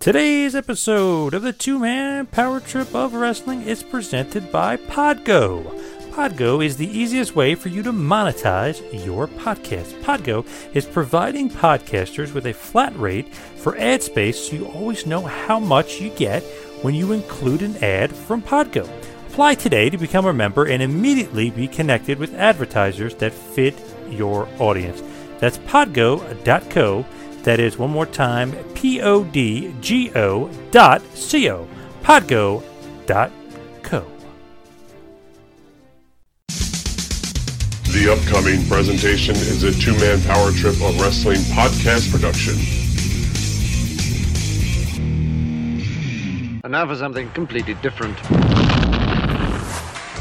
Today's episode of the two man power trip of wrestling is presented by Podgo. Podgo is the easiest way for you to monetize your podcast. Podgo is providing podcasters with a flat rate for ad space so you always know how much you get when you include an ad from Podgo. Apply today to become a member and immediately be connected with advertisers that fit your audience. That's podgo.co. That is one more time, P O D G O dot C O. Podgo dot co. The upcoming presentation is a two man power trip of wrestling podcast production. And now for something completely different.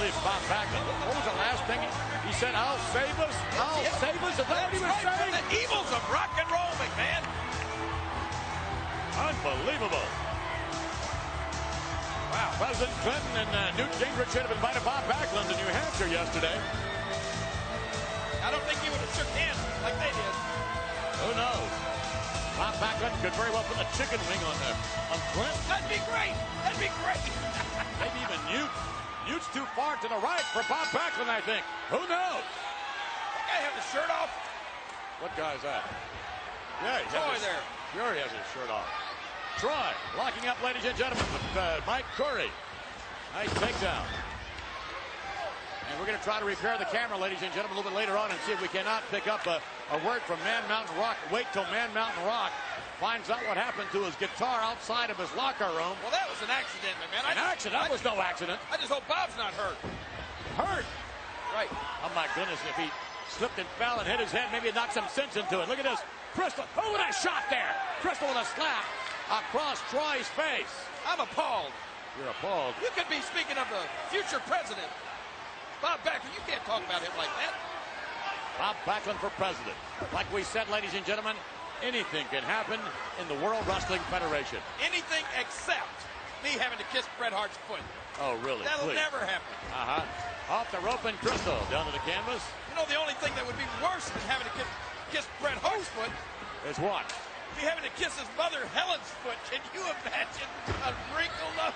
Believe Bob Backlund. What was the last thing he, he said? I'll save us. I'll save us. Is that what he was saying? The evils of rock and roll, McMahon. Unbelievable. Wow, President Clinton and uh, Newt Gingrich should have invited Bob Backlund to New Hampshire yesterday. I don't think he would have shook hands like they did. Who knows? Bob Backlund could very well put a chicken wing on there. On Clinton. That'd be great. That'd be great. Maybe even Newt. Newt's too far to the right for Bob Backlund, I think. Who knows? That guy have his shirt off. What guy's that? Yeah, he's Troy there. Sure, he has his shirt off. Troy locking up, ladies and gentlemen, with uh, Mike Curry. Nice takedown. And we're going to try to repair the camera, ladies and gentlemen, a little bit later on and see if we cannot pick up a, a word from Man Mountain Rock. Wait till Man Mountain Rock finds out what happened to his guitar outside of his locker room. Well, that was an accident, man. An accident? That was no accident. I just hope Bob's not hurt. Hurt? Right. Oh, my goodness, if he slipped and fell and hit his head, maybe it knocked some sense into it. Look at this. Crystal. Oh, what a shot there. Crystal with a slap across Troy's face. I'm appalled. You're appalled. You could be speaking of the future president. Bob Backlund, you can't talk about him like that. Bob Backlund for president. Like we said, ladies and gentlemen, anything can happen in the World Wrestling Federation. Anything except me having to kiss Bret Hart's foot. Oh, really? That'll Please. never happen. Uh-huh. Off the rope and Crystal down to the canvas. You know, the only thing that would be worse than having to kiss, kiss Bret Hart's foot is what? Be having to kiss his mother Helen's foot. Can you imagine a wrinkled up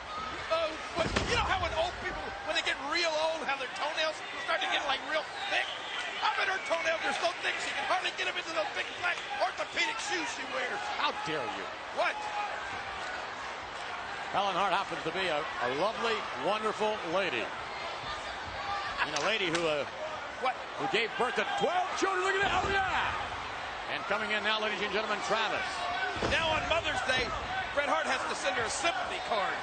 oh, foot? You know how when old people, when they get real old, how their toenails start to get like real thick? I bet her toenails are so thick she can hardly get them into those big black orthopedic shoes she wears. How dare you? What? Helen Hart happens to be a, a lovely, wonderful lady. And a lady who uh, what? who gave birth to 12 children. Look at that. Oh, yeah. And coming in now, ladies and gentlemen, Travis. Now on Mother's Day, Bret Hart has to send her a sympathy card.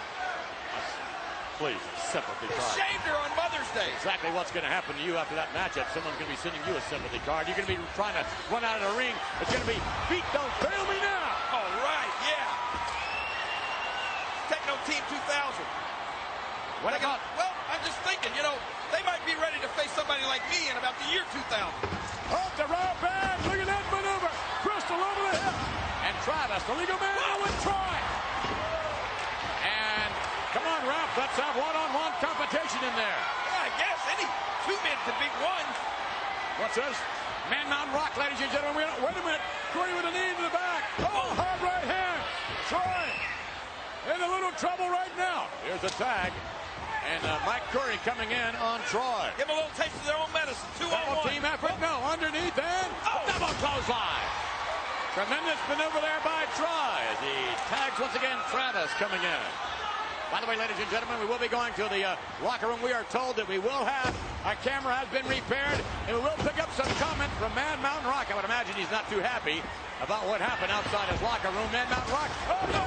Please. Sympathy card. shaved her on Mother's Day. Exactly what's going to happen to you after that matchup. Someone's going to be sending you a sympathy card. You're going to be trying to run out of the ring. It's going to be feet don't fail me now. All right, yeah. Techno Team 2000. What can- about Well, I'm just thinking, you know, they might be ready to face somebody like me in about the year 2000. Off the right bag. Look at that maneuver. Crystal over the hip. And Travis, the legal man now with Troy. And come on, Ralph. Let's have one-on-one competition in there. Yeah, I guess any two men could beat one. What's this? Man Mountain Rock, ladies and gentlemen. Wait a minute. Corey with a knee to the back. Oh, hard right hand. Troy in a little trouble right now. Here's a tag. And uh, Mike Curry coming in on Troy. Give them a little taste of their own medicine. Two on Double one. team effort. No, underneath and Oh. double clothesline. Tremendous maneuver there by Troy as he tags once again Travis coming in. By the way, ladies and gentlemen, we will be going to the uh, locker room. We are told that we will have our camera has been repaired, and we will pick up some comments from Man Mountain Rock. I would imagine he's not too happy about what happened outside his locker room. Man Mountain Rock. Oh no!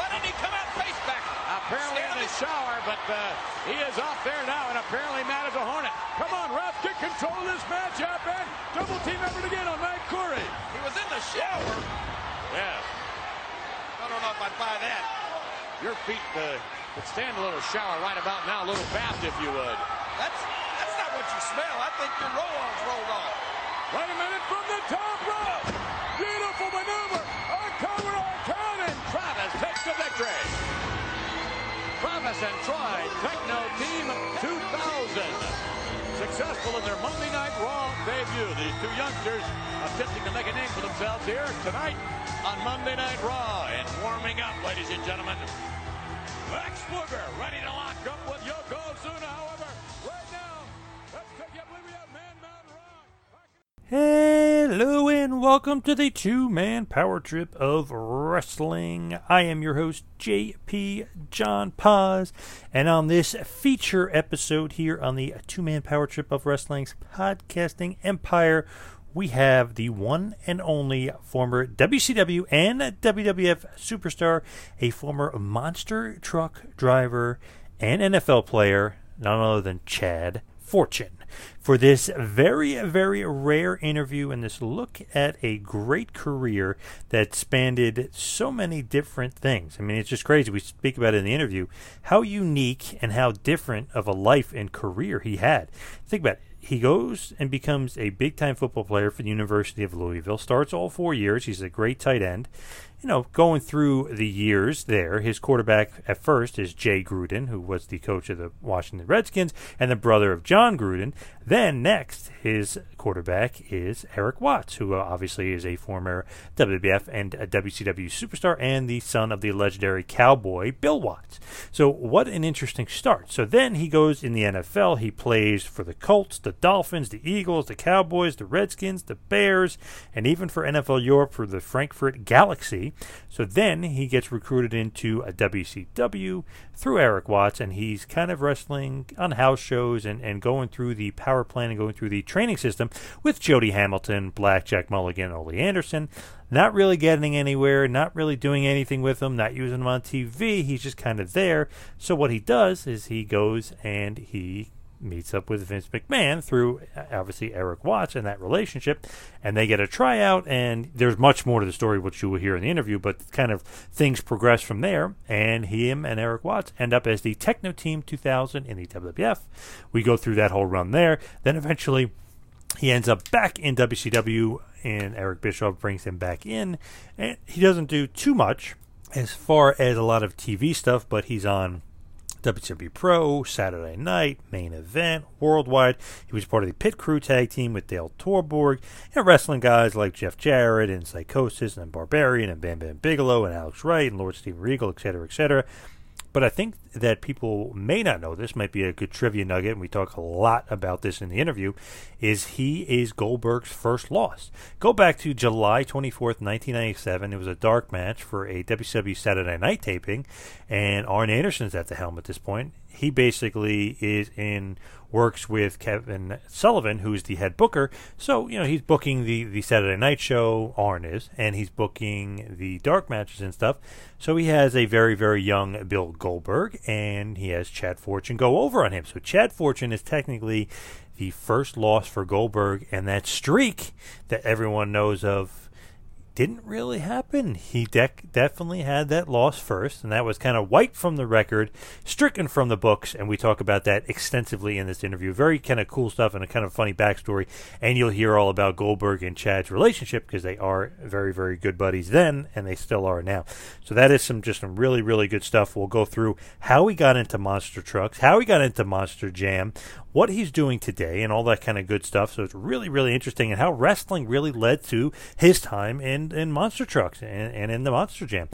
Why didn't he come out face back? Apparently in the shower, but uh, he is off there now, and apparently mad as a hornet. Come on, ref, get control of this matchup, and double team effort again on Mike Curry. He was in the shower. Yes, I don't know if I'd buy that. Your feet uh, could stand a little shower right about now, a little bath if you would. That's that's not what you smell. I think your roll-ons rolled off. Wait a minute from the top rope. Beautiful maneuver. A cover on count, and Travis takes the victory. Travis and Troy, Techno Team 2000. Successful in their Monday Night Raw debut. These two youngsters attempting to make a name for themselves here tonight on Monday Night Raw. And warming up, ladies and gentlemen, Lex Luger ready to lock up with Yokozuna. Hello and welcome to the two man power trip of wrestling. I am your host, JP John Paz, and on this feature episode here on the two man power trip of wrestling's podcasting empire, we have the one and only former WCW and WWF superstar, a former monster truck driver and NFL player, none other than Chad Fortune for this very, very rare interview and this look at a great career that spanned so many different things. I mean, it's just crazy. We speak about it in the interview how unique and how different of a life and career he had. Think about it. He goes and becomes a big time football player for the University of Louisville, starts all four years. He's a great tight end you know, going through the years there, his quarterback at first is Jay Gruden, who was the coach of the Washington Redskins and the brother of Jon Gruden. Then next, his quarterback is Erik Watts, who uh, obviously is a former WWF and WCW superstar and the son of the legendary cowboy Bill Watts. So, what an interesting start. So, then he goes in the NFL. He plays for the Colts, the Dolphins, the Eagles, the Cowboys, the Redskins, the Bears, and even for NFL Europe for the Frankfurt Galaxy. So then he gets recruited into a WCW through Erik Watts, and he's kind of wrestling on house shows and, and going through the Power Plant and going through the training system with Jody Hamilton, Blackjack Mulligan, Ole Anderson. Not really getting anywhere, not really doing anything with them, not using them on TV. He's just kind of there. So what he does is he goes and he meets up with Vince McMahon through uh, obviously Erik Watts and that relationship, and they get a tryout. And there's much more to the story, which you will hear in the interview, but kind of things progress from there. And him and Erik Watts end up as the Techno Team 2000 in the WWF. We go through that whole run there. Then eventually, he ends up back in WCW, and Eric Bischoff brings him back in. And he doesn't do too much as far as a lot of TV stuff, but he's on WCW Pro, Saturday Night, Main Event, Worldwide. He was part of the Pit Crew tag team with Dale Torborg, and wrestling guys like Jeff Jarrett and Psicosis and Barbarian and Bam Bam Bigelow and Alex Wright and Lord Steven Regal, etc., etc. But I think that people may not know this, might be a good trivia nugget, and we talk a lot about this in the interview, is he is Goldberg's first loss. Go back to July 24th, 1997. It was a dark match for a WWE Saturday night taping, and Arn Anderson's at the helm at this point. He basically is in works with Kevin Sullivan, who's the head booker. So you know he's booking the the Saturday Night Show, Arn is, and he's booking the dark matches and stuff. So he has a very very young Bill Goldberg, and he has Chad Fortune go over on him. So Chad Fortune is technically the first loss for Goldberg, and that streak that everyone knows of didn't really happen. He definitely had that loss first, and that was kind of wiped from the record, stricken from the books, and we talk about that extensively in this interview. Very kind of cool stuff and a kind of funny backstory, and you'll hear all about Goldberg and Chad's relationship because they are very, very good buddies then, and they still are now. So that is some just some really, really good stuff. We'll go through how he got into monster trucks, how he got into Monster Jam, what he's doing today, and all that kind of good stuff. So it's really, really interesting, and how wrestling really led to his time in, in monster trucks and, and in the Monster Jam.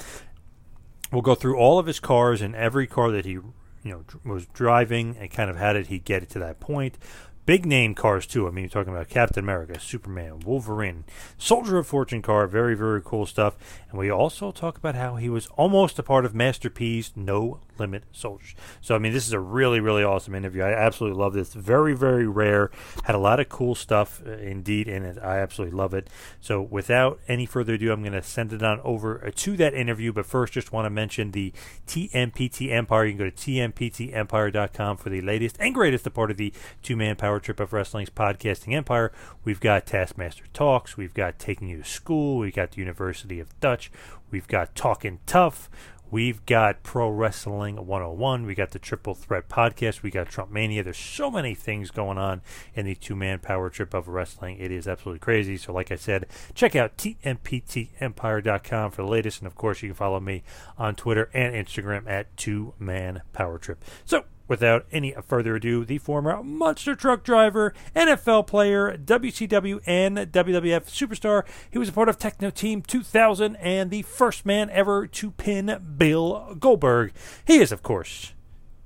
We'll go through all of his cars and every car that he you know was driving and kind of how did he get it to that point big name cars too. I mean, you're talking about Captain America, Superman, Wolverine, Soldier of Fortune car, very very cool stuff. And we also talk about how he was almost a part of Master P's No Limit Soldiers. So I mean, this is a really really awesome interview. I absolutely love this. Very very rare. Had a lot of cool stuff uh, indeed in it. I absolutely love it. So without any further ado, I'm going to send it on over uh, to that interview. But first, just want to mention the TMPT Empire. You can go to tmptempire.com for the latest and greatest part of the two man power trip of wrestling's podcasting empire. We've got Taskmaster Talks. We've got Taking You to School. We've got the University of Dutch. We've got Talking Tough. We've got Pro Wrestling 101. We got the Triple Threat podcast. We got Trump Mania. There's so many things going on in the two man power trip of wrestling. It is absolutely crazy. So, like I said, check out tmptempire.com for the latest. And of course, you can follow me on Twitter and Instagram at two man power trip. So, Without any further ado, the former monster truck driver, NFL player, WCW and WWF superstar. He was a part of Techno Team 2000 and the first man ever to pin Bill Goldberg. He is, of course,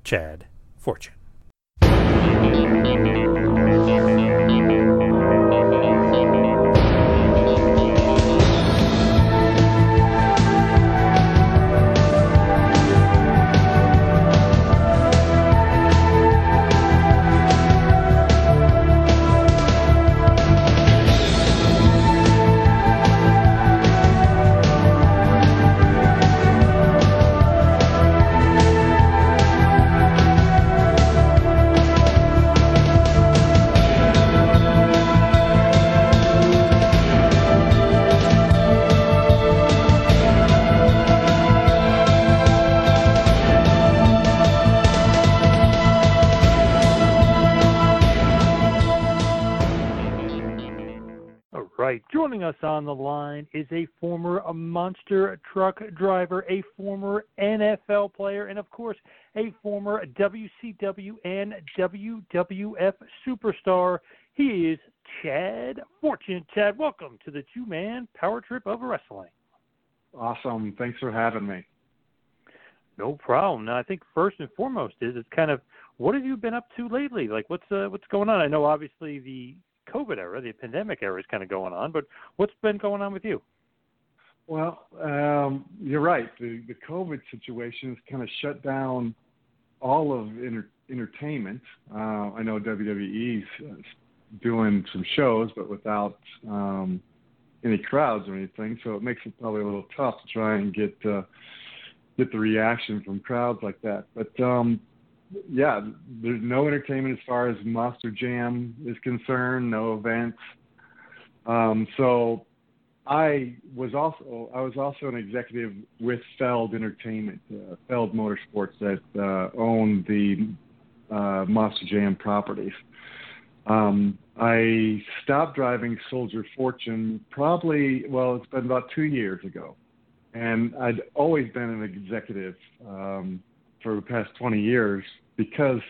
Chad Fortune. Joining us on the line is a former monster truck driver, a former NFL player, and of course, a former WCW and WWF superstar. He is Chad Fortune. Chad, welcome to the two man power trip of wrestling. Awesome. Thanks for having me. No problem. Now, I think first and foremost is it's kind of what have you been up to lately? Like, what's uh, what's going on? I know obviously the COVID era, the pandemic era is kind of going on. But what's been going on with you? Well, um, you're right. The the COVID situation has kind of shut down all of inter- entertainment. Uh, I know WWE's uh, doing some shows, but without um, any crowds or anything, so it makes it probably a little tough to try and get uh, get the reaction from crowds like that. But um, yeah, there's no entertainment as far as Monster Jam is concerned, no events. Um, so I was also I was also an executive with Feld Entertainment, uh, Feld Motorsports that uh, owned the uh, Monster Jam properties. Um, I stopped driving Soldier Fortune probably well it's been about two years ago, and I'd always been an executive. Um, for the past 20 years because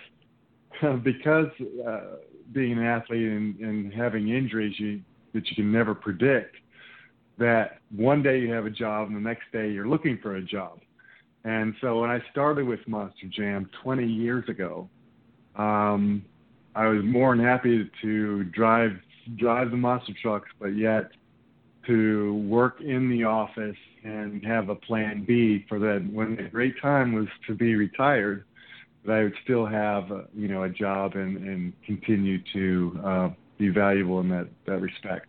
because uh, being an athlete and, and having injuries you, that you can never predict that one day you have a job and the next day you're looking for a job. And so when i started with monster jam 20 years ago um, i was more than happy to drive drive the monster trucks but yet to work in the office and have a plan B for that when the great time was to be retired, that I would still have uh, you know a job and and continue to uh, be valuable in that that respect.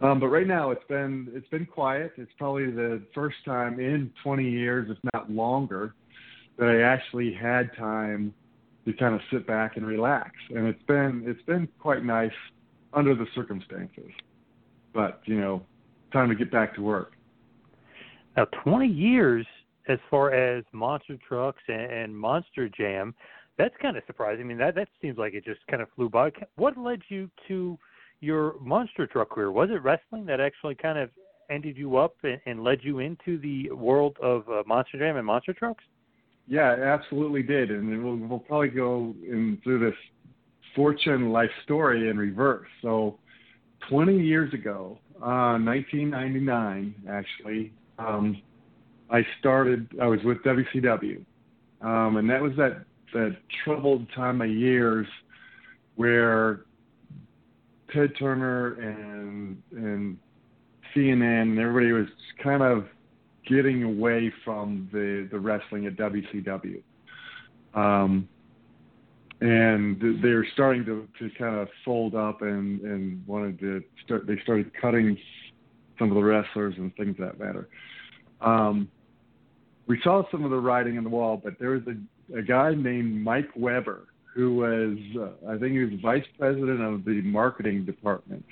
Um, but right now it's been it's been quiet. It's probably the first time in 20 years, if not longer, that I actually had time to kind of sit back and relax. And it's been it's been quite nice under the circumstances. But you know, time to get back to work. Now, 20 years as far as monster trucks and, and Monster Jam, that's kind of surprising. I mean, that that seems like it just kind of flew by. What led you to your monster truck career? Was it wrestling that actually kind of ended you up and, and led you into the world of uh, Monster Jam and monster trucks? Yeah, it absolutely did, and we'll, we'll probably go in through this fortune life story in reverse. So, 20 years ago, uh, 1999, actually, um, I started. I was with WCW, um, and that was that that troubled time of years where Ted Turner and and CNN and everybody was kind of getting away from the the wrestling at WCW. Um, and they're starting to, to kind of fold up and, and wanted to start. They started cutting some of the wrestlers and things that matter. Um, we saw some of the writing on the wall, but there was a, a guy named Mike Weber who was, uh, I think he was vice president of the marketing department.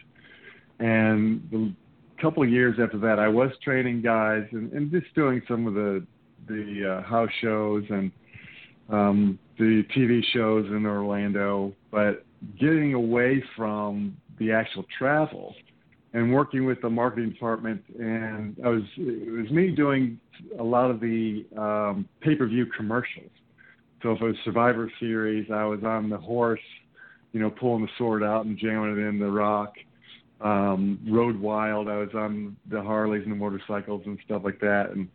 And the couple of years after that, I was training guys and, and just doing some of the the uh, house shows and um, the TV shows in Orlando, but getting away from the actual travel and working with the marketing department. And I was it was me doing a lot of the um, pay per view commercials. So if it was Survivor Series, I was on the horse, you know, pulling the sword out and jamming it in the rock. Um, Road Wild, I was on the Harleys and the motorcycles and stuff like that, and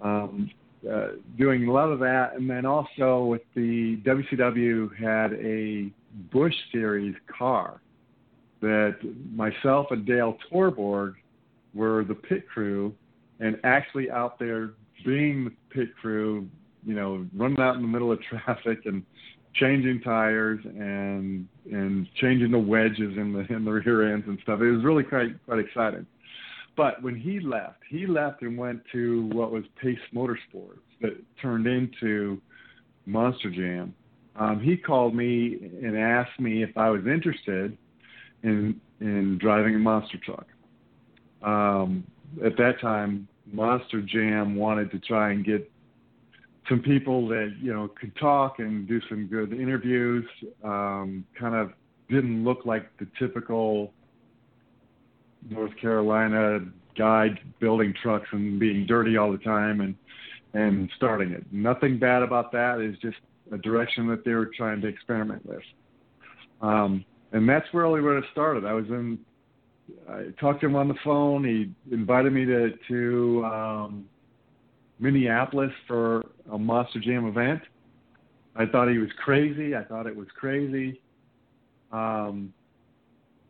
um, uh, doing a lot of that. And then also with the WCW had a Busch Series car that myself and Dale Torborg were the pit crew, and actually out there being the pit crew, you know, running out in the middle of traffic and changing tires and and changing the wedges in the in the rear ends and stuff. It was really quite quite exciting. But when he left, he left and went to what was Pace Motorsports that turned into Monster Jam. Um, he called me and asked me if I was interested in in driving a monster truck. Um, at that time, Monster Jam wanted to try and get some people that you know could talk and do some good interviews. Um, kind of didn't look like the typical North Carolina guy building trucks and being dirty all the time and and starting it. Nothing bad about that. It's just a direction that they were trying to experiment with. Um, and that's where we would have started. I was in. I talked to him on the phone. He invited me to to um, Minneapolis for a Monster Jam event. I thought he was crazy. I thought it was crazy. Um,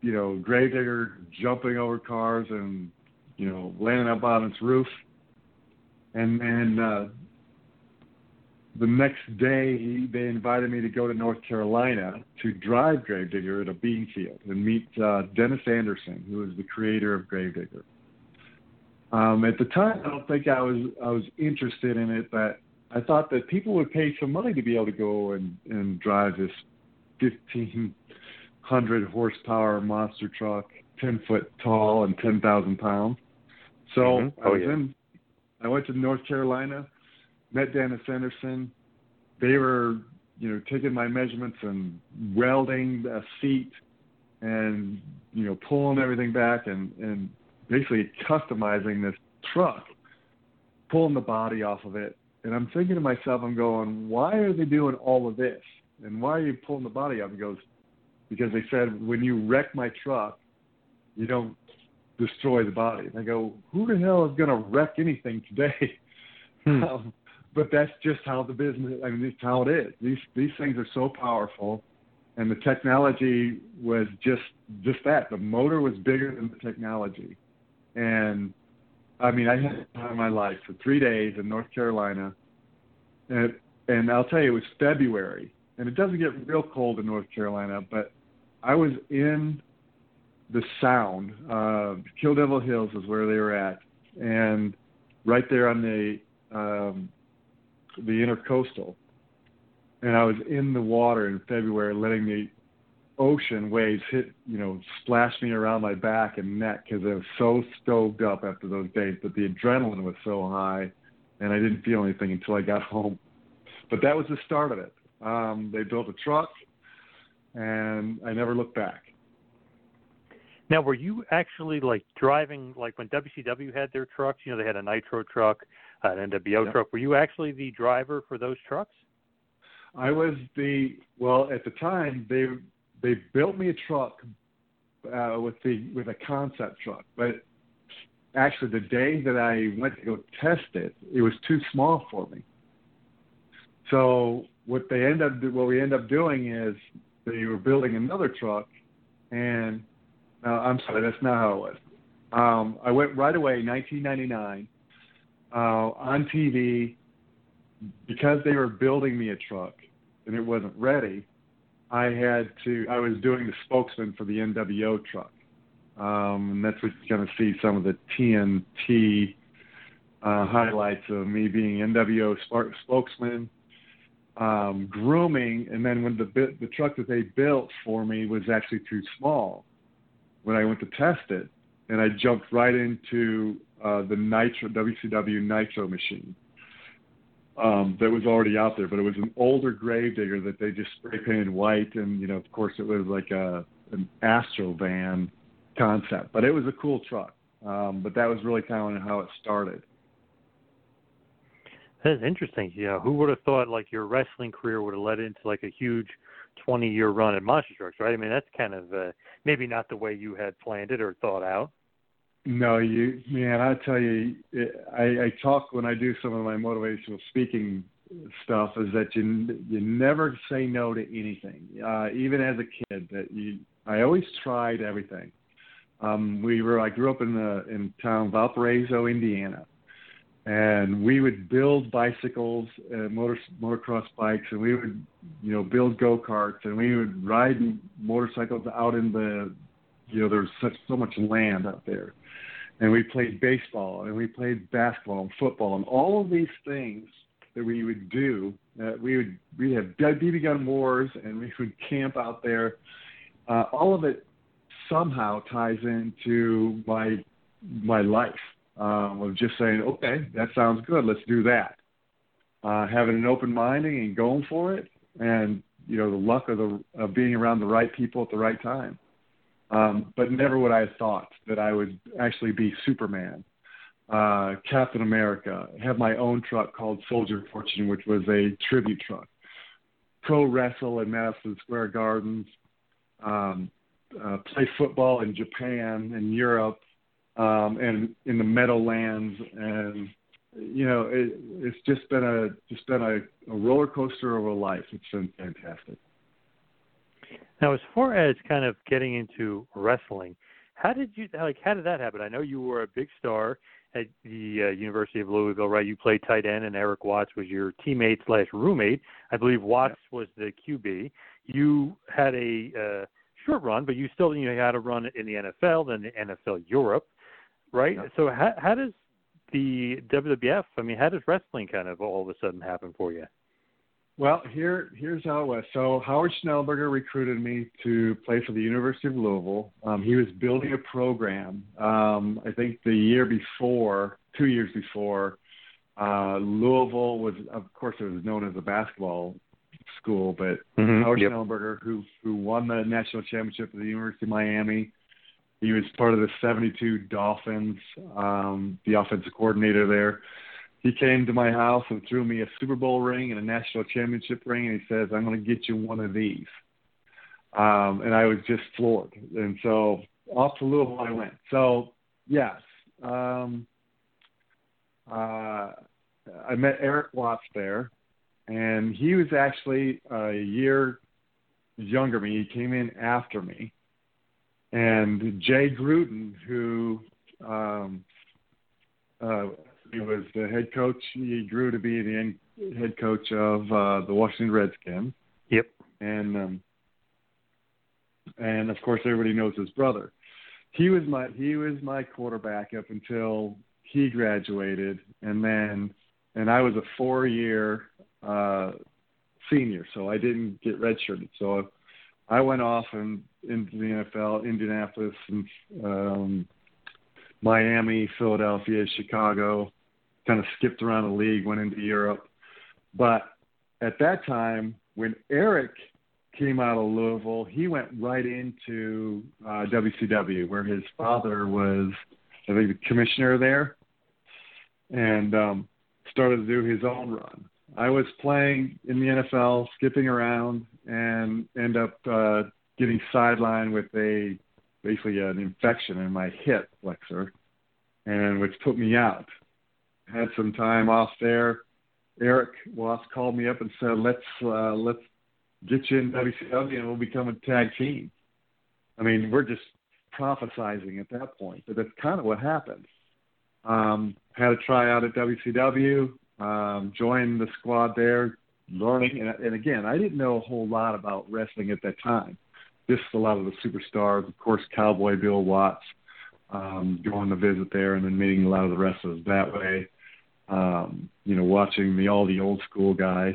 you know, Gravedigger jumping over cars and you know landing up on its roof. And then uh, the next day, he, they invited me to go to North Carolina to drive Gravedigger at a bean field and meet uh, Dennis Anderson, who is the creator of Gravedigger. Um, at the time, I don't think I was I was interested in it, but I thought that people would pay some money to be able to go and, and drive this 1,500 horsepower monster truck, 10 foot tall and 10,000 pounds. So mm-hmm. oh, I was yeah. in. I went to North Carolina met Dennis Anderson. They were, you know, taking my measurements and welding a seat and, you know, pulling everything back and, and basically customizing this truck, pulling the body off of it. And I'm thinking to myself, I'm going, why are they doing all of this? And why are you pulling the body off? He goes, because they said when you wreck my truck, you don't destroy the body. And I go, who the hell is going to wreck anything today? Hmm. Um, but that's just how the business. I mean, it's how it is. These these things are so powerful, and the technology was just just that. The motor was bigger than the technology, and I mean, I had time in my life for three days in North Carolina, and and I'll tell you, it was February, and it doesn't get real cold in North Carolina, but I was in the Sound. Uh, Kill Devil Hills is where they were at, and right there on the um, the intercoastal, and I was in the water in February, letting the ocean waves hit, you know, splash me around my back and neck because I was so stoked up after those days. But the adrenaline was so high, and I didn't feel anything until I got home. But that was the start of it. Um, they built a truck, and I never looked back. Now, were you actually like driving, like when WCW had their trucks? You know, they had a Nitro truck, an NWO Yep. truck. Were you actually the driver for those trucks? I was the well at the time they they built me a truck uh, with the with a concept truck, but actually the day that I went to go test it, it was too small for me. So what they end up what we end up doing is they were building another truck, and no, I'm sorry, that's not how it was. Um, I went right away, 1999, uh, on TV because they were building me a truck and it wasn't ready, I had to. I was doing the spokesman for the NWO truck, um, and that's what you're going to see some of the TNT uh, highlights of me being NWO spokesman, um, grooming, and then when the the truck that they built for me was actually too small, when I went to test it, and I jumped right into uh, the Nitro WCW Nitro machine um, that was already out there, but it was an older Gravedigger that they just spray painted white, and you know, of course, it was like a an Astro van concept, but it was a cool truck. Um, but that was really kind of how it started. That's interesting. You know, who would have thought like your wrestling career would have led into like a huge twenty year run at Monster Trucks, right? I mean, that's kind of uh, maybe not the way you had planned it or thought out. No, you man, I tell you, I, I talk when I do some of my motivational speaking stuff is that you you never say no to anything. Uh, even as a kid, that you I always tried everything. Um, we were I grew up in the in town Valparaiso, Indiana, and we would build bicycles, uh, motor motocross bikes, and we would you know build go karts, and we would ride motorcycles out in the you know there's such so much land out there. And we played baseball and we played basketball and football and all of these things that we would do uh, we would we have BB gun wars and we would camp out there. Uh, all of it somehow ties into my my life um, of just saying okay that sounds good let's do that. Uh, having an open minding and going for it and you know the luck of the of being around the right people at the right time. Um, but never would I have thought that I would actually be Superman, uh, Captain America, have my own truck called Soldier Fortune, which was a tribute truck, pro wrestle in Madison Square Gardens, um, uh, play football in Japan and Europe, um, and in the Meadowlands, and you know it, it's just been a just been a, a roller coaster of a life. It's been fantastic. Now, as far as kind of getting into wrestling, how did you like? How did that happen? I know you were a big star at the uh, University of Louisville, right? You played tight end, and Erik Watts was your teammate slash roommate. I believe Watts was the QB. You had a uh, short run, but you still you know, had a run in the NFL, then the NFL Europe, right? So how how does the WWF? I mean, how does wrestling kind of all of a sudden happen for you? Well, here here's how it was. So Howard Schnellenberger recruited me to play for the University of Louisville. Um, he was building a program. Um, I think the year before, two years before, uh, Louisville was, of course, it was known as a basketball school, but Mhm, Howard yep. Schnellenberger, who who won the national championship at the University of Miami, he was part of the '72 Dolphins, um, the offensive coordinator there he came to my house and threw me a Super Bowl ring and a national championship ring, and he says, "I'm going to get you one of these." Um, and I was just floored. And so off to Louisville I went. So yes, um, uh, I met Erik Watts there, and he was actually a year younger than me. He came in after me, and Jay Gruden, who um, uh, he was the head coach. He grew to be the head coach of uh, the Washington Redskins. Yep. And um, and of course everybody knows his brother. He was my he was my quarterback up until he graduated, and then and I was a four year uh, senior, so I didn't get redshirted. So I went off and into the NFL, Indianapolis, and um, Miami, Philadelphia, Chicago. Kind of skipped around the league, went into Europe. But at that time, when Erik came out of Louisville, he went right into uh, WCW, where his father was, I think, the commissioner there, and um, started to do his own run. I was playing in the NFL, skipping around, and end up uh, getting sidelined with a basically an infection in my hip flexor, and which put me out. Had some time off there. Erik Watts called me up and said, "Let's uh, let's get you in WCW and we'll become a tag team." I mean, we're just prophesizing at that point, but that's kind of what happened. Um, had a tryout at WCW, um, joined the squad there, learning. And, and again, I didn't know a whole lot about wrestling at that time. Just a lot of the superstars, of course, Cowboy Bill Watts, um, going to visit there and then meeting a lot of the wrestlers that way. Um, you know, watching the all the old school guys.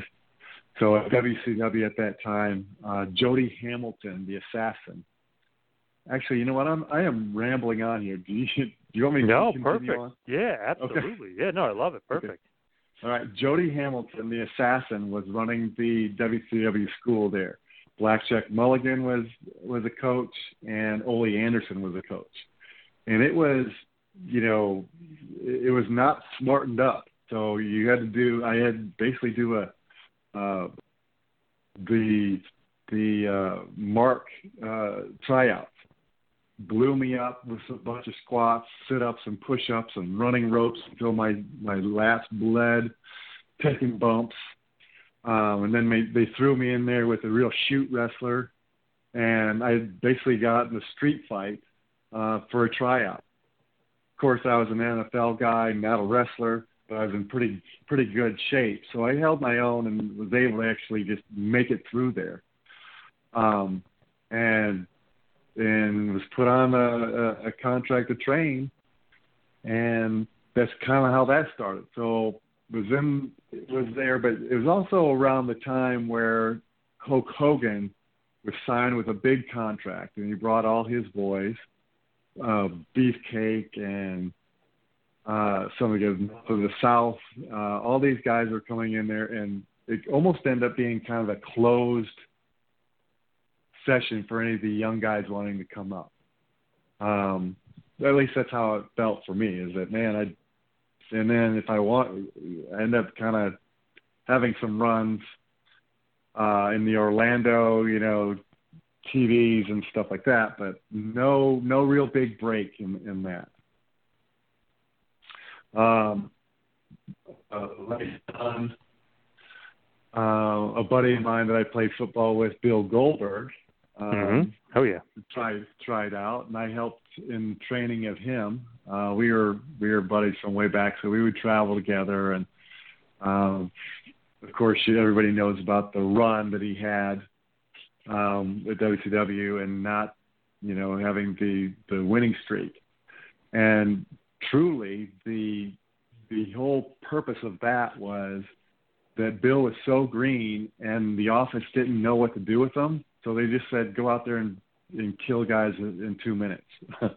So at WCW at that time, uh, Jody Hamilton, the assassin. Actually, you know what? I'm I am rambling on here. Do you do you want me to no, perfect. on? Yeah, absolutely. Yeah, no, I love it. Perfect. Okay. All right, Jody Hamilton, the assassin, was running the WCW school there. Blackjack Mulligan was was a coach, and Ole Anderson was a coach, and it was, you know, it was not smartened up. So you had to do. I had basically do a uh, the the uh, Mark uh, tryouts blew me up with a bunch of squats, sit ups, and push ups, and running ropes until my my last bled, taking bumps. Um, and then they, they threw me in there with a real shoot wrestler, and I basically got in a street fight uh, for a tryout. Of course, I was an NFL guy, not a wrestler, but I was in pretty pretty good shape. So I held my own and was able to actually just make it through there. Um, and and was put on a, a, a contract to train, and that's kind of how that started. So was in was there, but it was also around the time where Hulk Hogan was signed with a big contract, and he brought all his boys, uh, Beefcake and uh, some of the from the South. Uh, all these guys were coming in there, and it almost ended up being kind of a closed session for any of the young guys wanting to come up. Um, at least that's how it felt for me. Is that man? I and then if I want, I end up kind of having some runs uh, in the Orlando, you know, TVs and stuff like that, but no, no real big break in in that. Um, uh, on, uh, a buddy of mine that I played football with, Bill Goldberg, um, mm-hmm. Oh yeah. Tried tried out, and I helped in training of him. Uh, we were we were buddies from way back, so we would travel together, and um, of course, everybody knows about the run that he had um, with WCW, and not you know having the the winning streak. And truly, the the whole purpose of that was that Bill was so green, and the office didn't know what to do with him so they just said, go out there and, and kill guys in, in two minutes.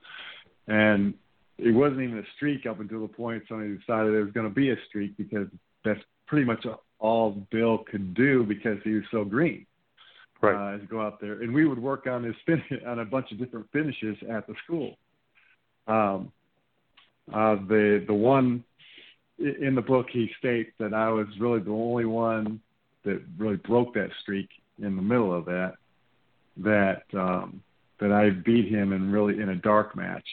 and it wasn't even a streak up until the point somebody decided there was going to be a streak because that's pretty much all Bill could do because he was so green. Right. Uh, is go out there, and we would work on his fin- on a bunch of different finishes at the school. Um, uh, the the one in the book he states that I was really the only one that really broke that streak in the middle of that that um, that I beat him in really in a dark match,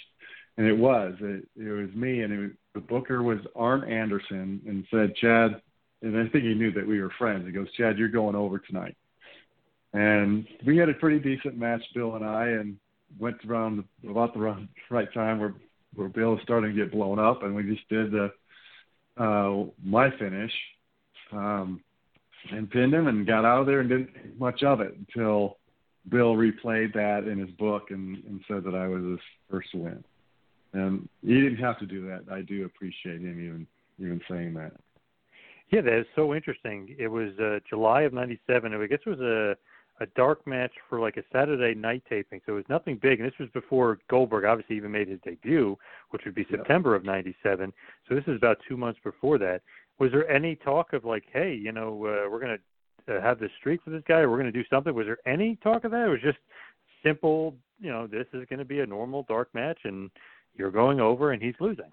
and it was it, it was me and it the booker was Arn Anderson and said Chad, and I think he knew that we were friends. He goes, Chad, you're going over tonight, and we had a pretty decent match, Bill and I, and went around about the right time where where Bill was starting to get blown up, and we just did the uh, my finish, um, and pinned him and got out of there and didn't think much of it until Bill replayed that in his book and, and said that I was his first win. And he didn't have to do that. I do appreciate him even even saying that. Yeah, that is so interesting. It was uh, July of '97. I guess it was a a dark match for like a Saturday night taping, so it was nothing big. And this was before Goldberg obviously even made his debut, which would be September of '97. So this is about two months before that. Was there any talk of like, hey, you know, uh, we're gonna uh, have this streak for this guy, we're gonna do something? Was there any talk of that? It was just simple. You know, this is going to be a normal dark match, and you're going over, and he's losing.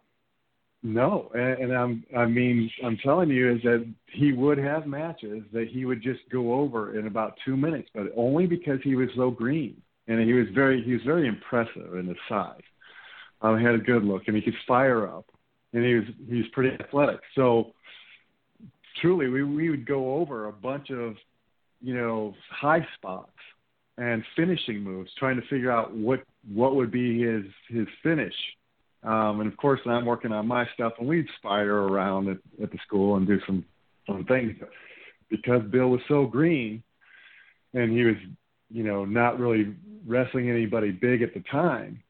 No, and, and I'm I mean I'm telling you is that he would have matches that he would just go over in about two minutes, but only because he was so green and he was very he was very impressive in his size. Um, he had a good look and he could fire up, and he was he's pretty athletic. So truly, we we would go over a bunch of you know high spots and finishing moves, trying to figure out what what would be his his finish um, and of course, I'm working on my stuff, and we'd spider around at, at the school and do some some things. Because Bill was so green, and he was, you know, not really wrestling anybody big at the time.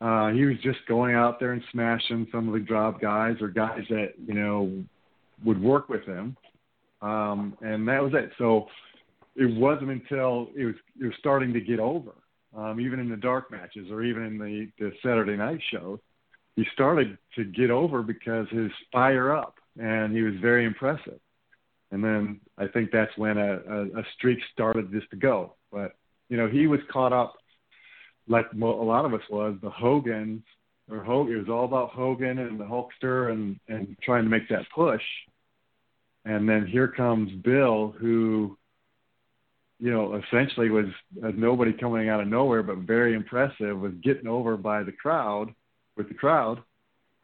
Uh, he was just going out there and smashing some of the drop guys or guys that you know would work with him, um, and that was it. So it wasn't until it was it was starting to get over, um, even in the dark matches or even in the the Saturday night shows he started to get over because his fire up and he was very impressive. And then I think that's when a, a, a streak started just to go. But you know, he was caught up like a lot of us was the Hogan's or Hogan. It was all about Hogan and the Hulkster and and trying to make that push. And then here comes Bill, who, you know, essentially was nobody coming out of nowhere, but very impressive. Was getting over by the crowd with the crowd,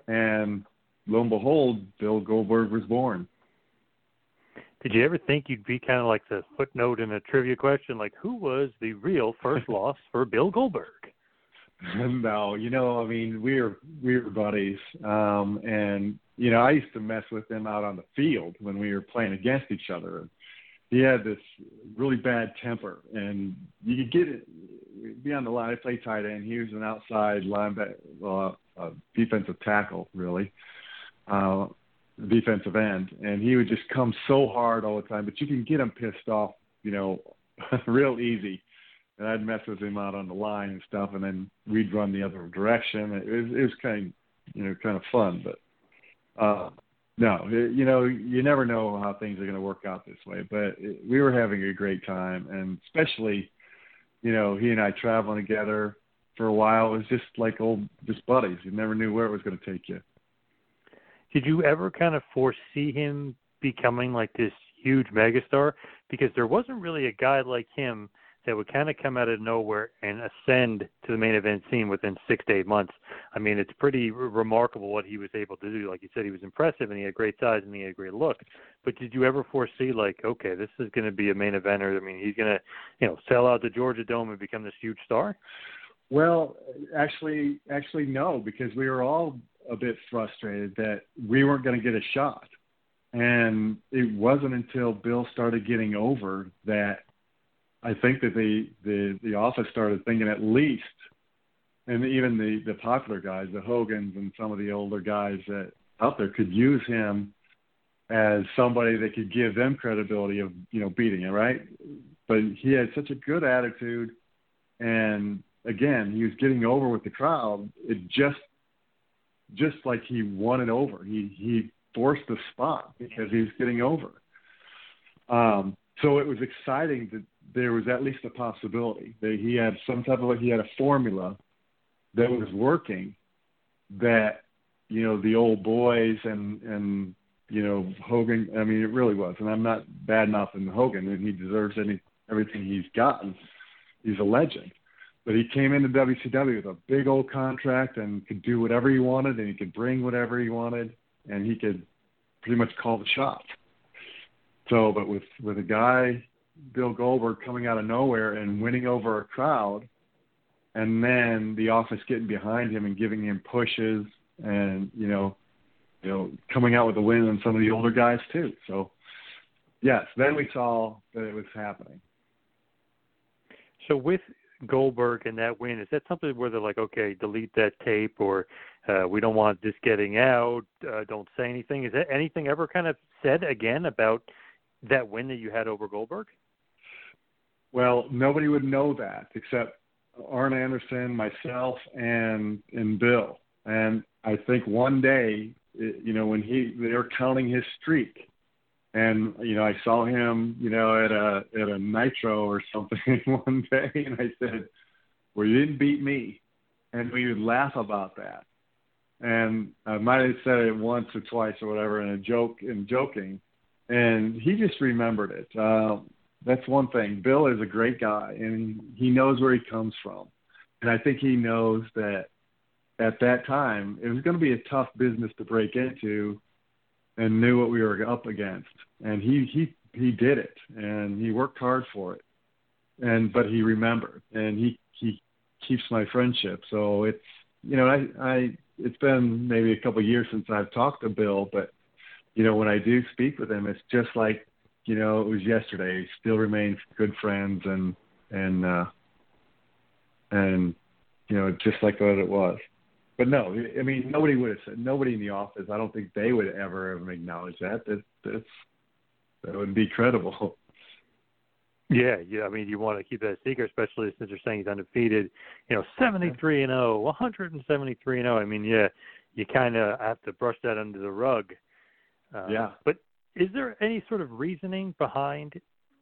and lo and behold, Bill Goldberg was born. Did you ever think you'd be kind of like the footnote in a trivia question, like who was the real first loss for Bill Goldberg? no, you know, I mean, we were we were buddies, um, and you know, I used to mess with him out on the field when we were playing against each other. He had this really bad temper, and you could get it. Be on the line. I play tight end. He was an outside linebacker, well, a defensive tackle, really, uh, defensive end, and he would just come so hard all the time. But you can get him pissed off, you know, real easy. And I'd mess with him out on the line and stuff, and then we'd run the other direction. It was, it was kind, of, you know, kind of fun, but uh, no, you know, you never know how things are going to work out this way. But it, we were having a great time, and especially, you know, he and I traveling together for a while. It was just like old, just buddies. You never knew where it was going to take you. Did you ever kind of foresee him becoming like this huge megastar? Because there wasn't really a guy like him that would kind of come out of nowhere and ascend to the main event scene within six to eight months. I mean, it's pretty r- remarkable what he was able to do. Like you said, he was impressive and he had great size and he had a great look. But did you ever foresee like, okay, this is going to be a main eventer? I mean, he's going to, you know, sell out the Georgia Dome and become this huge star? Well, actually, actually no, because we were all a bit frustrated that we weren't going to get a shot, and it wasn't until Bill started getting over that I think that the the the office started thinking at least, and even the the popular guys, the Hogans and some of the older guys that out there could use him as somebody that could give them credibility of you know beating it right. But he had such a good attitude, and again, he was getting over with the crowd. It just just like he won it over. He he forced the spot because he was getting over. Um, so it was exciting that there was at least a possibility that he had some type of he had a formula that was working that you know the old boys and and you know Hogan. I mean, it really was, and I'm not bad mouthing Hogan, and he deserves any everything he's gotten. He's a legend, but he came into WCW with a big old contract and could do whatever he wanted, and he could bring whatever he wanted, and he could pretty much call the shots. So, but with with a guy, Bill Goldberg, coming out of nowhere and winning over a crowd, and then the office getting behind him and giving him pushes, and you know, you know, coming out with a win on some of the older guys too. So, yes, then we saw that it was happening. So with Goldberg and that win, is that something where they're like, okay, delete that tape, or uh, we don't want this getting out, uh, don't say anything? Is that anything ever kind of said again about that win that you had over Goldberg? Well, nobody would know that except Arn Anderson, myself, and and Bill. And I think one day, you know, when he they were counting his streak, and you know, I saw him, you know, at a at a Nitro or something one day, and I said, "Well, you didn't beat me," and we would laugh about that. And I might have said it once or twice or whatever in a joke in joking, and he just remembered it. Uh, that's one thing. Bill is a great guy, and he knows where he comes from, and I think he knows that at that time it was going to be a tough business to break into, and knew what we were up against, and he he he did it, and he worked hard for it, and but he remembered, and he he keeps my friendship. So it's you know I I it's been maybe a couple of years since I've talked to Bill, but you know when I do speak with him, it's just like you know, it was yesterday. Still remain good friends and and uh and you know, just like what it was. But no, I mean, nobody would have said. Nobody in the office. I don't think they would ever have acknowledged that. That that's that would be credible. Yeah, yeah. I mean, you want to keep that secret, especially since you're saying he's undefeated. You know, 73 and 0, 173 and 0. I mean, yeah, you kind of have to brush that under the rug. Uh, yeah. But is there any sort of reasoning behind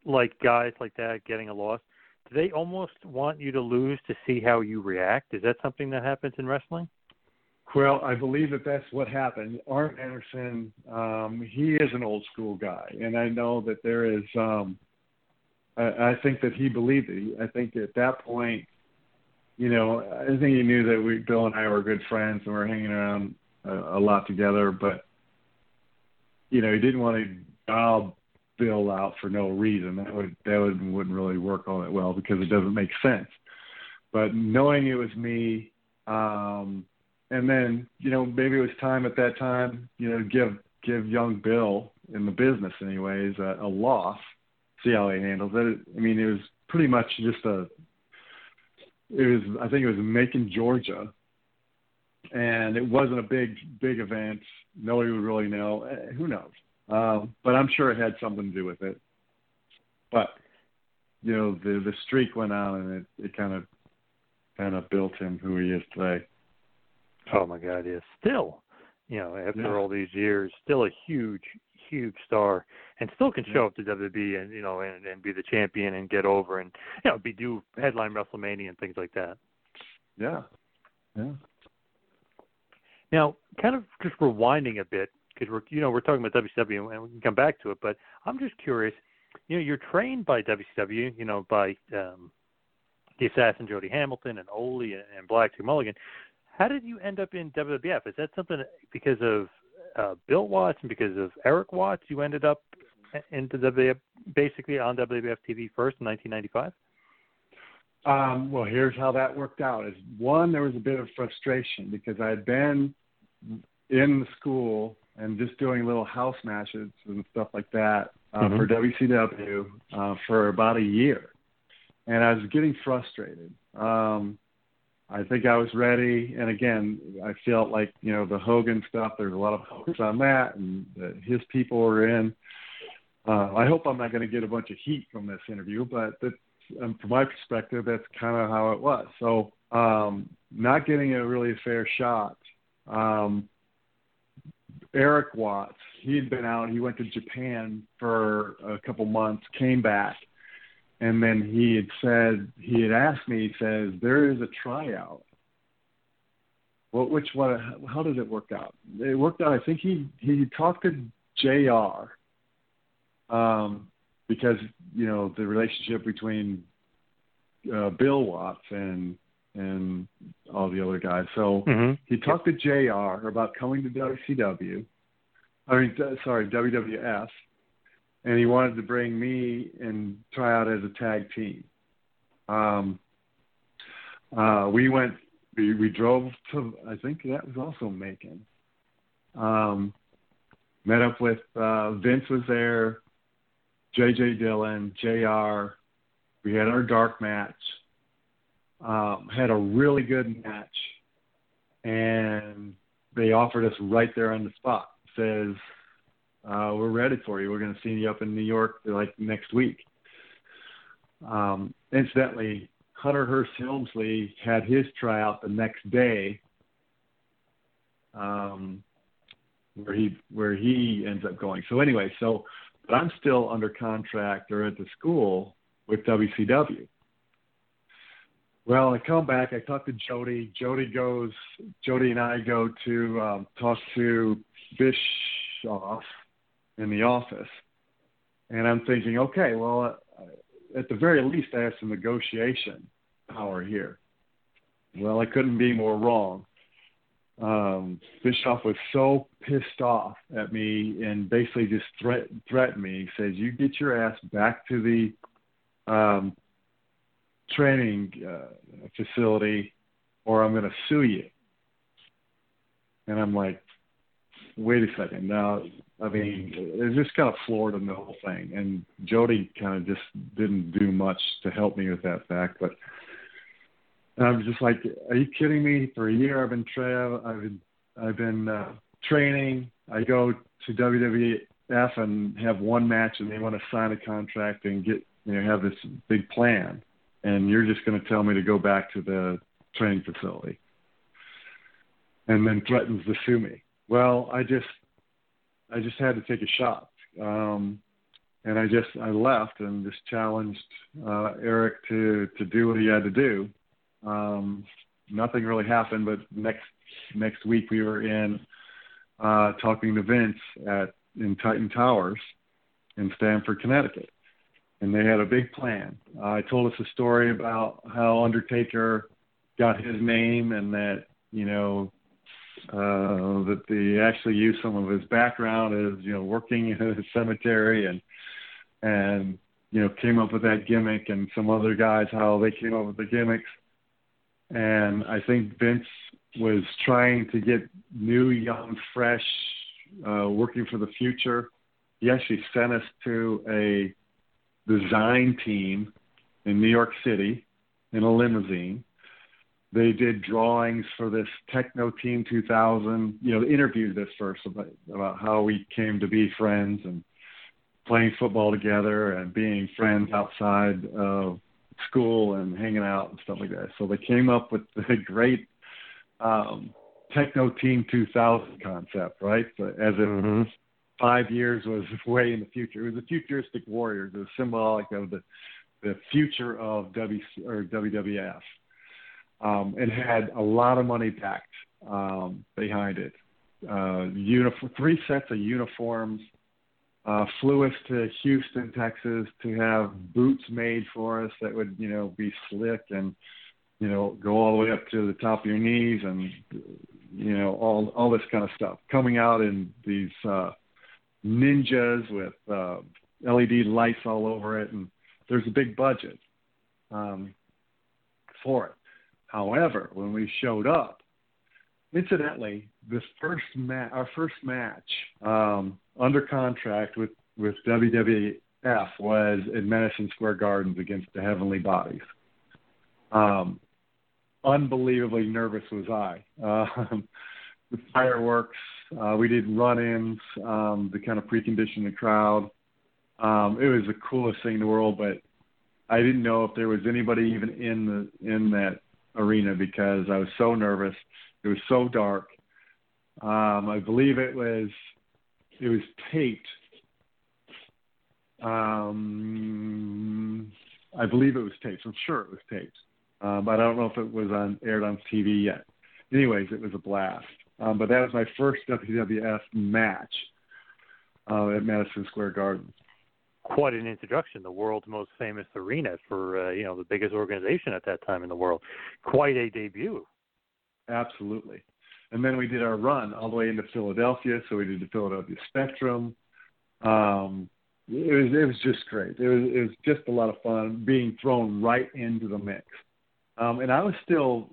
like guys like that getting a loss? Do they almost want you to lose to see how you react? Is that something that happens in wrestling? Well, I believe that that's what happened. Arn Anderson, um, he is an old school guy, and I know that there is. Um, I, I think that he believed it. I think at that point, you know, I think he knew that we, Bill and I were good friends and we are hanging around a, a lot together. But you know, he didn't want to dial Bill out for no reason. That would that would wouldn't really work all that well because it doesn't make sense. But knowing it was me, um, and then you know maybe it was time at that time, you know, to give give young Bill in the business anyways a, a loss, see how he handles it. I mean, it was pretty much just a. It was I think it was Macon, Georgia, and it wasn't a big big event. Nobody would really know. Eh, who knows? Um, but I'm sure it had something to do with it. But you know, the the streak went on, and it it kind of kind of built him who he is today. Oh my God, yes. Still, you know, after Yeah. all these years, still a huge, huge star, and still can show up to WWE and you know and, and be the champion and get over and you know be do headline WrestleMania and things like that. Yeah, yeah. Now, kind of just rewinding a bit because we're you know we're talking about WCW and we can come back to it, but I'm just curious. You know, you're trained by WCW, you know, by um, the assassin Jody Hamilton and Ole and, Black Mulligan. How did you end up in WWF? Is that something because of uh, Bill Watts and because of Erik Watts you ended up into WWF basically on WWF TV first in 1995? Um, well, here's how that worked out. Is one, there was a bit of frustration because I had been in the school and just doing little house matches and stuff like that uh, Mhm. for WCW uh, for about a year, and I was getting frustrated. Um, I think I was ready, and again, I felt like you know the Hogan stuff. There's a lot of focus on that, and uh, his people were in. Uh, I hope I'm not going to get a bunch of heat from this interview, but that's, um, from my perspective, that's kind of how it was. So, um, not getting a really fair shot. Um, Erik Watts, he had been out. He went to Japan for a couple months, came back, and then he had said he had asked me. He says there is a tryout. Well, which one? How did it work out? It worked out. I think he he talked to Jr. Um, because you know the relationship between uh, Bill Watts and and all the other guys. So Mhm. he talked to Jr. about coming to WCW. I mean, uh, sorry, WWF, and he wanted to bring me and try out as a tag team. Um, uh, we went. We, we drove to. I think that was also Macon. Um, met up with uh, Vince was there. J.J. Dillon, JR. We had our dark match. Um, had a really good match, and they offered us right there on the spot. Says, uh, "We're ready for you. We're going to see you up in New York like next week." Um, incidentally, Hunter Hearst Helmsley had his tryout the next day, um, where he where he ends up going. So anyway, so but I'm still under contract or at the school with WCW. Well, I come back. I talk to Jody. Jody goes. Jody and I go to um, talk to Bischoff in the office, and I'm thinking, okay, well, uh, at the very least, I have some negotiation power here. Well, I couldn't be more wrong. Um, Bischoff was so pissed off at me and basically just threat, threatened me. He says, "You get your ass back to the um, training uh, facility, or I'm going to sue you." And I'm like, "Wait a second. Now, I mean, it just kind of floored him the whole thing." And Jody kind of just didn't do much to help me with that fact, but I was just like, "Are you kidding me? For a year, I've been tra- I've been I've been uh, training. I go to WWF and have one match, and they want to sign a contract and get you know have this big plan, and you're just going to tell me to go back to the training facility, and then threatens to sue me. Well, I just I just had to take a shot. Um, and I just I left and just challenged uh, Eric to to do what he had to do, um, nothing really happened, but next next week we were in uh, talking to Vince at in Titan Towers in Stamford, Connecticut, and they had a big plan. Uh, told us a story about how Undertaker got his name and that you know uh, that they actually used some of his background as you know working in a cemetery and and you know came up with that gimmick and some other guys how they came up with the gimmicks and I think Vince was trying to get new, young, fresh, uh, working for the future. He actually sent us to a design team in New York City in a limousine. They did drawings for this Techno Team 2000. You know, interviewed us first about, about how we came to be friends and playing football together and being friends outside of school and hanging out and stuff like that. So they came up with the great um, Techno Team 2000 concept, right? So as if mm-hmm. Five years was way in the future. It was a futuristic warriors. Was symbolic of the the future of W or WWF. Um, and had a lot of money packed um, behind it. Uh, uniform, three sets of uniforms, uh, flew us to Houston, Texas, to have boots made for us that would, you know, be slick and, you know, go all the way up to the top of your knees and, you know, all all this kind of stuff. Coming out in these uh, ninjas with uh, LED lights all over it, and there's a big budget um, for it. However, when we showed up, incidentally, this first ma- our first match um, under contract with with WWF was in Madison Square Gardens against the Heavenly Bodies. Um, unbelievably nervous was I. Um, the fireworks, uh, we did run-ins um, to kind of precondition the crowd. Um, it was the coolest thing in the world, but I didn't know if there was anybody even in the in that arena because I was so nervous. It was so dark. Um, I believe it was it was taped. Um, I believe it was taped. I'm sure it was taped, um, but I don't know if it was on aired on TV yet. Anyways, it was a blast. Um, but that was my first WWF match uh, at Madison Square Garden. Quite an introduction, the world's most famous arena for uh, you know the biggest organization at that time in the world. Quite a debut. Absolutely. And then we did our run all the way into Philadelphia. So we did the Philadelphia Spectrum. Um, it was it was just great. It was it was just a lot of fun being thrown right into the mix. Um, and I was still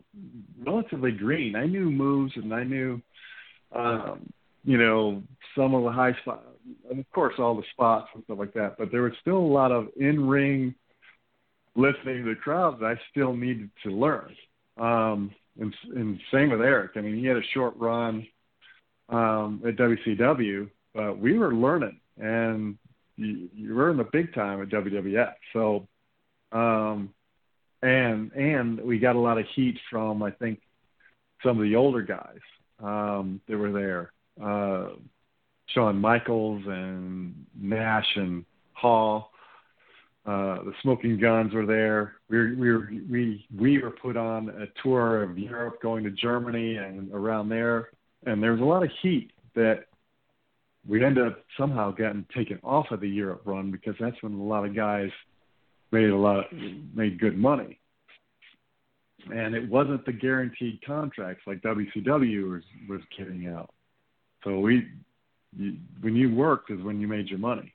relatively green. I knew moves and I knew, um, you know, some of the high spot, and of course, all the spots and stuff like that, but there was still a lot of in ring listening to the crowd that I still needed to learn. Um, and, and same with Erik. I mean, he had a short run um, at WCW, but we were learning, and you, you were in the big time at WWF. So, um, and and we got a lot of heat from I think some of the older guys um, that were there. Uh, Shawn Michaels and Nash and Hall. Uh, the Smoking Gunns were there. We were, we were we we were put on a tour of Europe, going to Germany and around there, and there was a lot of heat that we ended up somehow getting taken off of the Europe run because that's when a lot of guys made a lot made good money. And it wasn't the guaranteed contracts like WCW was was giving out. So we you, when you worked is when you made your money.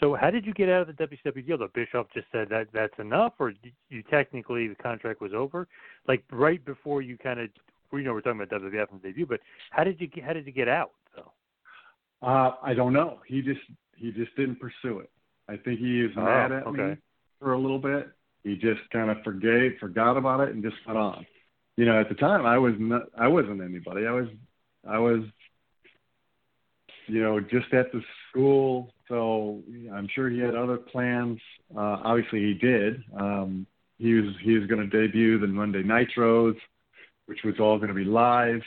So how did you get out of the WCW deal? The Bischoff just said that that's enough, or you technically the contract was over, like right before you kind of, you know, we're talking about WWF from debut, but how did you how did you get out though? Uh, I don't know. He just he just didn't pursue it. I think he is Oh, mad at okay. me for a little bit. He just kind of forgave, forgot about it, and just went on. You know, at the time, I was not, I wasn't anybody. I was, I was, you know, just at the school. So I'm sure he had other plans. Uh, obviously, he did. Um, he was he was going to debut the Monday Nitros, which was all going to be live.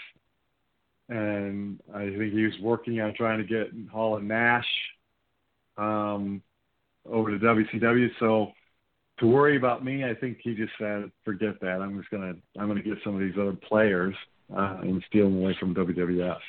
And I think he was working on trying to get Hall and Nash um, over to WCW. So to worry about me, I think he just said, "Forget that. I'm just gonna I'm gonna get some of these other players uh, and steal them away from WWF."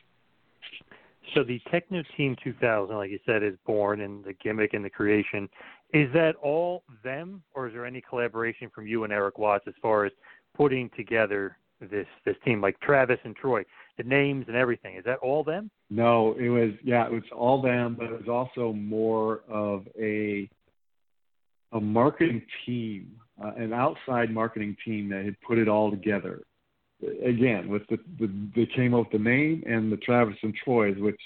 So the Techno Team 2000, like you said, is born, and the gimmick and the creation is that all them, or is there any collaboration from you and Erik Watts as far as putting together this this team, like Travis and Troy, the names and everything? Is that all them? No, it was yeah, it was all them, but it was also more of a a marketing team, uh, an outside marketing team that had put it all together. Again, with the, the they came up with the name and the Travis and Troy's, which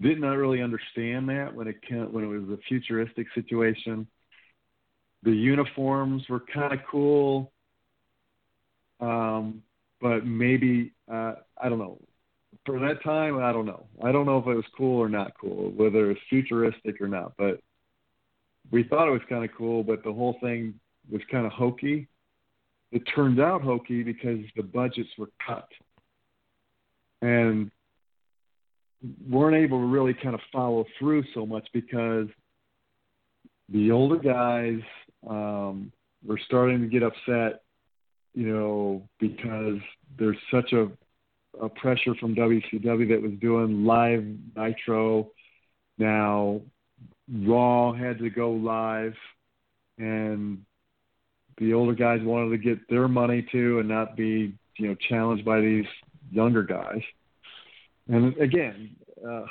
did not really understand that when it came, when it was a futuristic situation. The uniforms were kind of cool, um, but maybe uh, I don't know. For that time, I don't know. I don't know if it was cool or not cool, whether it was futuristic or not. But we thought it was kind of cool, but the whole thing was kind of hokey. It turned out hokey because the budgets were cut and weren't able to really kind of follow through so much because the older guys um, were starting to get upset, you know, because there's such a, a pressure from WCW that was doing live Nitro. Now Raw had to go live, and the older guys wanted to get their money too and not be, you know, challenged by these younger guys. And again, uh,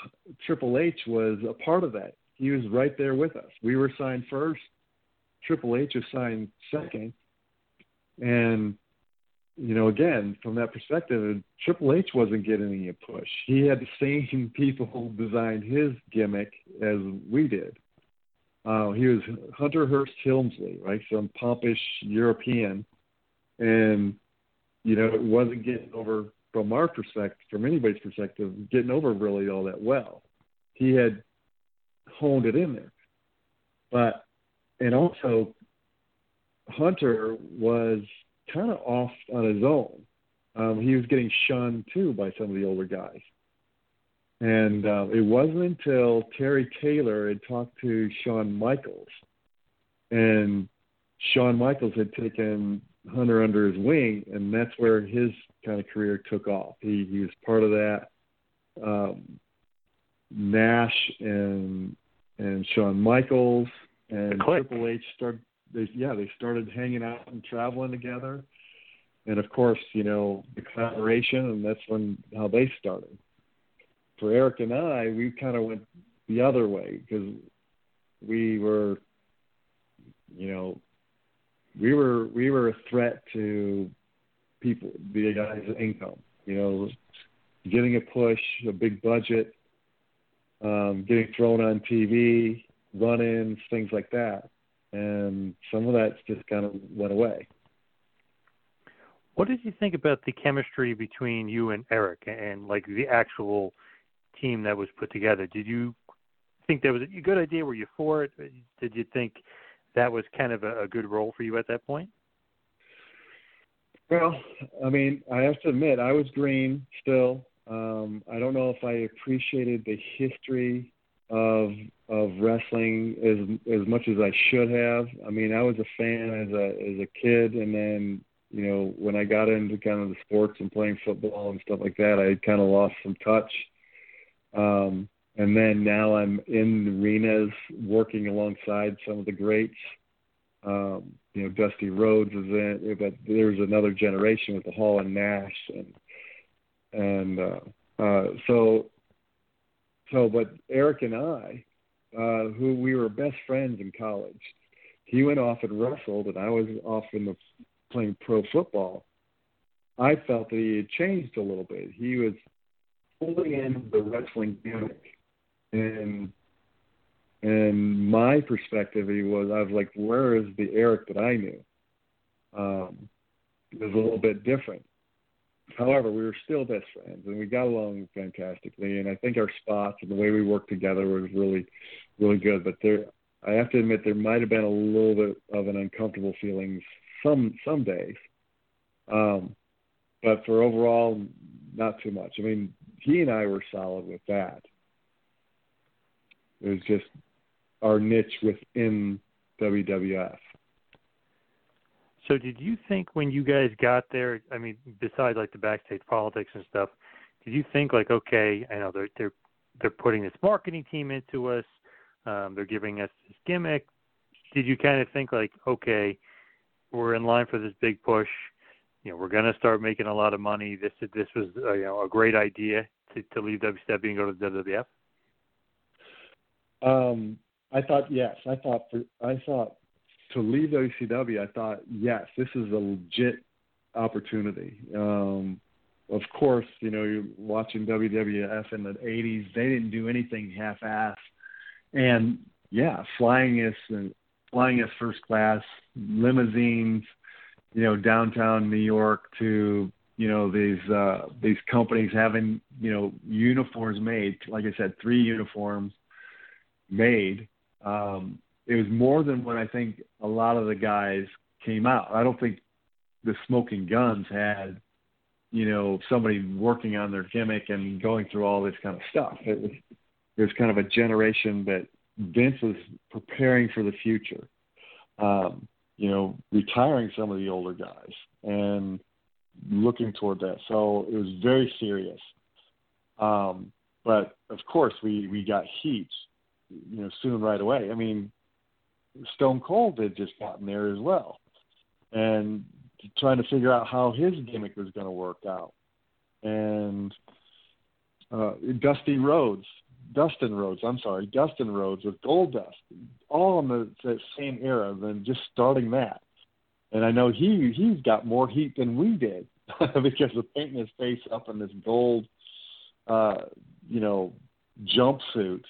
Triple H was a part of that. He was right there with us. We were signed first. Triple H was signed second. And, you know, again, from that perspective, Triple H wasn't getting any push. He had the same people who designed his gimmick as we did. Uh, he was Hunter Hearst Helmsley, right? Some pompish European. And, you know, it wasn't getting over from our perspective, from anybody's perspective, getting over really all that well. He had honed it in there. But, and also, Hunter was kind of off on his own. Um, he was getting shunned too by some of the older guys. And uh, it wasn't until Terry Taylor had talked to Shawn Michaels, and Shawn Michaels had taken Hunter under his wing, and that's where his kind of career took off. He he was part of that. Um, Nash and and Shawn Michaels and Triple H started. They, yeah, they started hanging out and traveling together, and of course, you know the collaboration, and that's when how they started. For Erik and I, we kind of went the other way because we were, you know, we were we were a threat to people, the guys' income. You know, getting a push, a big budget, um, getting thrown on TV, run-ins, things like that, and some of that just kind of went away. What did you think about the chemistry between you and Erik and like the actual team that was put together? Did you think that was a good idea? Were you for it? Did you think that was kind of a, a good role for you at that point? Well, I mean, I have to admit, I was green still. Um, I don't know if I appreciated the history of of wrestling as as much as I should have. I mean, I was a fan as a as a kid, and then you know when I got into kind of the sports and playing football and stuff like that, I kind of lost some touch. Um, and then now I'm in the arenas working alongside some of the greats. Um, you know, Dusty Rhodes is in, but there's another generation with the Hall and Nash, and and uh, uh, so so. But Erik and I, uh, who we were best friends in college, he went off and wrestled, and I was off in the playing pro football. I felt that he had changed a little bit. He was pulling in the wrestling gimmick and and my perspective he was I was like, where is the Erik that I knew? Um, it was a little bit different. However, we were still best friends and we got along fantastically. And I think our spots and the way we worked together was really, really good. But there, I have to admit, there might have been a little bit of an uncomfortable feeling some some days. Um, but for overall, not too much. I mean, he and I were solid with that. It was just our niche within WWF. So, did you think when you guys got there? I mean, besides like the backstage politics and stuff, did you think like, okay, I know they're they're they're putting this marketing team into us, um, they're giving us this gimmick. Did you kind of think like, okay, we're in line for this big push? You know, we're to start making a lot of money. This this was uh, you know a great idea to to leave WCW and go to the WWF. Um, I thought yes. I thought for I thought to leave WCW. I thought yes, this is a legit opportunity. Um, of course, you know, you're watching WWF in the '80s. They didn't do anything half-ass, and yeah, flying us and flying us first class limousines, you know, downtown New York to you know these uh, these companies having you know uniforms made. Like I said, three uniforms made, um, it was more than what I think a lot of the guys came out. I don't think the Smoking Gunns had, you know, somebody working on their gimmick and going through all this kind of stuff. It was it was kind of a generation that Vince was preparing for the future. Um, you know, retiring some of the older guys and looking toward that. So it was very serious. Um, but of course, we we got heat you know soon right away. I mean, Stone Cold had just gotten there as well, and trying to figure out how his gimmick was going to work out, and uh, Dusty Rhodes, Dustin Rhodes, I'm sorry, Dustin Rhodes with Goldust, all in the, the same era. Than just starting that, and I know he he's got more heat than we did because of painting his face up in this gold, uh, you know, jumpsuit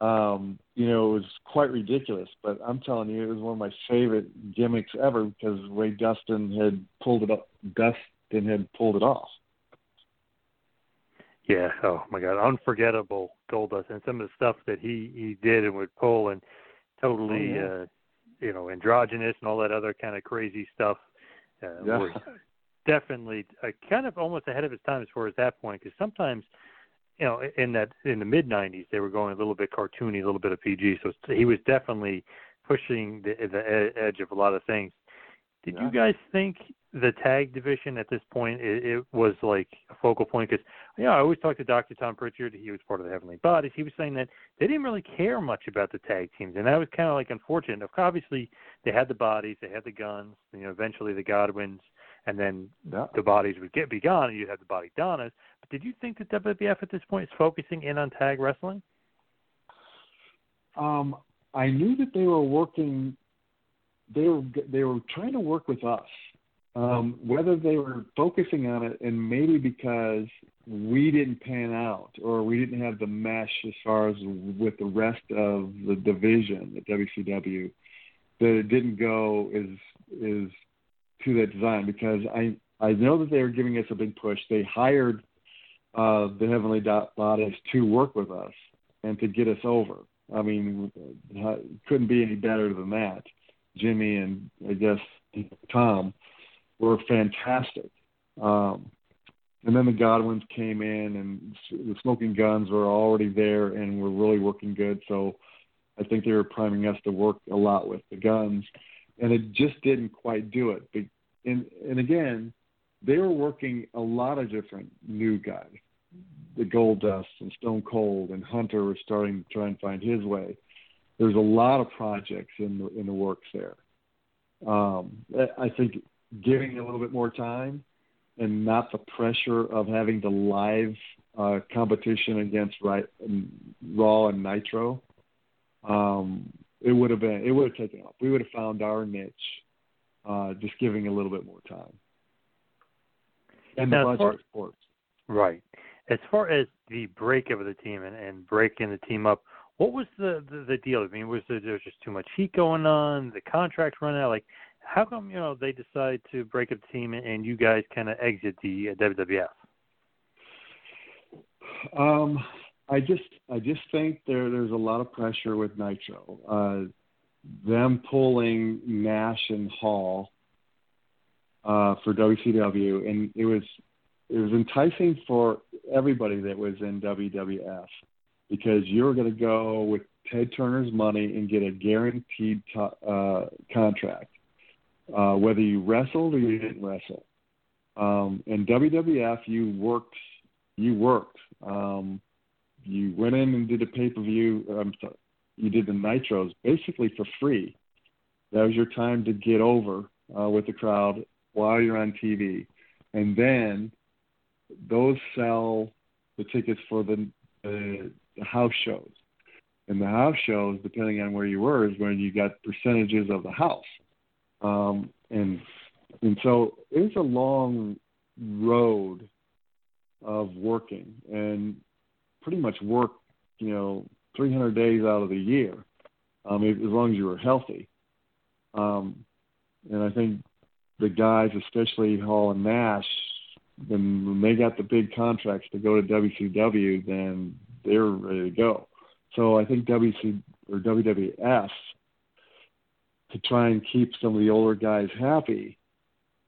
um, you know, it was quite ridiculous. But I'm telling you, it was one of my favorite gimmicks ever because way Dustin had pulled it up, Dustin had pulled it off. Yeah. Oh my God, unforgettable Goldust and some of the stuff that he he did and would pull and totally, oh, yeah. uh, you know, androgynous and all that other kind of crazy stuff. Uh, yeah. Was definitely uh, kind of almost ahead of his time as far as that point because sometimes you know, in that in the mid '90s, they were going a little bit cartoony, a little bit of PG. So he was definitely pushing the, the edge of a lot of things. Did yeah. you guys think the tag division at this point it, it was like a focal point? Because you know, I always talk to Dr. Tom Pritchard. He was part of the Heavenly Bodies. He was saying that they didn't really care much about the tag teams, and that was kind of like unfortunate. Obviously, they had the bodies, they had the guns. You know, eventually the Godwins and then yeah. the bodies would get be gone, and you'd have the Bodydonnas. But did you think that WWF at this point is focusing in on tag wrestling? Um, I knew that they were working. They were they were trying to work with us, Um, whether they were focusing on it, and maybe because we didn't pan out or we didn't have the mesh as far as with the rest of the division at WCW, that it didn't go is is to that design because I I know that they were giving us a big push. They hired uh, the Heavenly Bodies to work with us and to get us over. I mean, couldn't be any better than that. Jimmy and I guess Tom were fantastic. Um, and then the Godwins came in, and the Smoking Gunns were already there and were really working good. So I think they were priming us to work a lot with the guns, and it just didn't quite do it. But, and and again, they were working a lot of different new guys. The Goldust and Stone Cold and Hunter were starting to try and find his way. There's a lot of projects in the in the works there. Um, I think giving a little bit more time and not the pressure of having the live uh, competition against right, Raw and Nitro, um, it would have been it would have taken off. We would have found our niche, uh, just giving a little bit more time. And now, the budget, of course. Right. As far as the breakup of the team and, and breaking the team up, what was the, the the deal? I mean, was there, there was just too much heat going on? The contract run out? Like, how come you know they decide to break up the team and you guys kind of exit the uh, WWF? Um, I just I just think there there's a lot of pressure with Nitro. Uh, them pulling Nash and Hall uh, for WCW, and it was it was enticing for everybody that was in WWF because you were going to go with Ted Turner's money and get a guaranteed uh, contract uh, whether you wrestled or you didn't wrestle. Um, in WWF, you worked. You worked. Um, you went in and did a pay per view. Um, you did the nitros basically for free. That was your time to get over uh, with the crowd while you're on TV, and then those sell the tickets for the, the, house shows. And the house shows, depending on where you were, is when you got percentages of the house. Um, and and so it's a long road of working and pretty much work, you know, 300 days out of the year, um, as long as you were healthy. Um, and I think the guys, especially Hall and Nash, when, when they got the big contracts to go to WCW, then they're ready to go. So I think WC or WWF to try and keep some of the older guys happy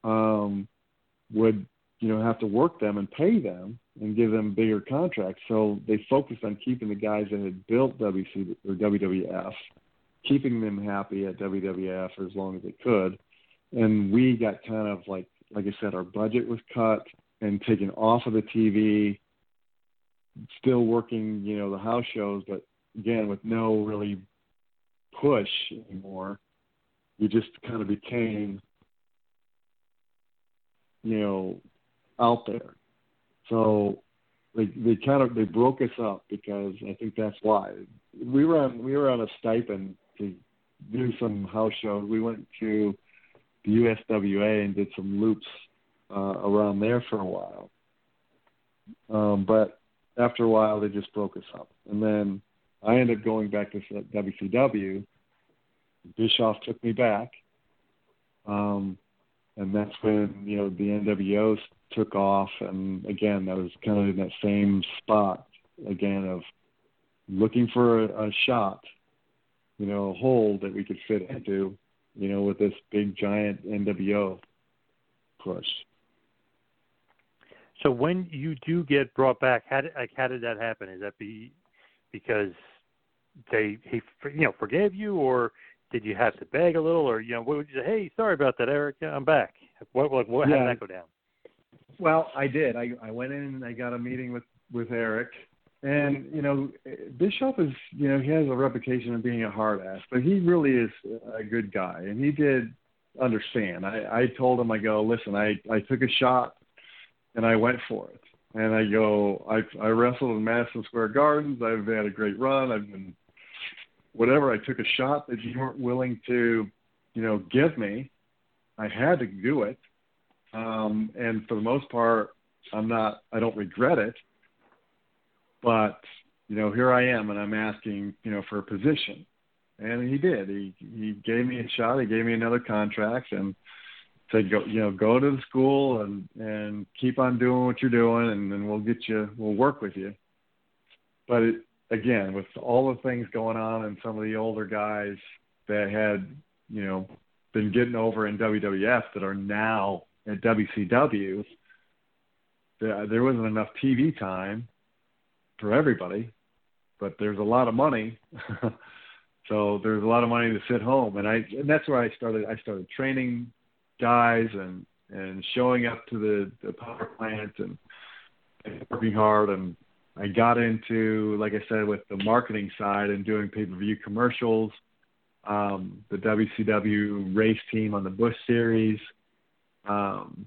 um, would you know have to work them and pay them and give them bigger contracts. So they focused on keeping the guys that had built WC or WWF, keeping them happy at WWF for as long as they could. And we got kind of like like I said, our budget was cut and taken off of the TV. Still working, you know, the house shows, but again with no really push anymore we just kind of became, you know, out there. So they they kind of they broke us up because I think that's why we were on we were on a stipend to do some house shows. We went to the USWA and did some loops uh, around there for a while. Um, but after a while, they just broke us up, and then I ended up going back to WCW Bischoff took me back, um, and that's when you know the NWOs took off, and again that was kind of in that same spot again of looking for a, a shot, you know, a hole that we could fit into, you know, with this big giant NWO push. So when you do get brought back, how did, like how did that happen? Is that be because they he you know forgave you, or did you have to beg a little, or you know, what would you say? Hey, sorry about that, Eric. I'm back. What, what, what yeah. how did that go down? Well, I did. I I went in and I got a meeting with with Eric, and you know, Bischoff is you know he has a reputation of being a hard ass, but he really is a good guy, and he did understand. I I told him I go listen, I I took a shot, and I went for it. And I go, I I wrestled in Madison Square Gardens. I've had a great run. I've been whatever I took a shot that you weren't willing to, you know, give me. I had to do it. Um, and for the most part, I'm not. I don't regret it. But you know, here I am, and I'm asking, you know, for a position, and he did. He he gave me a shot. He gave me another contract, and said, go, you know, go to the school and and keep on doing what you're doing, and then we'll get you. We'll work with you. But it, again, with all the things going on, and some of the older guys that had, you know, been getting over in WWF that are now at WCW, there, there wasn't enough TV time for everybody, but there's a lot of money. so there's a lot of money to sit home, and I and that's where I started. I started training guys and and showing up to the, the power plant and, and working hard and I got into, like I said, with the marketing side and doing pay per view commercials, um, the WCW race team on the Busch Series, um,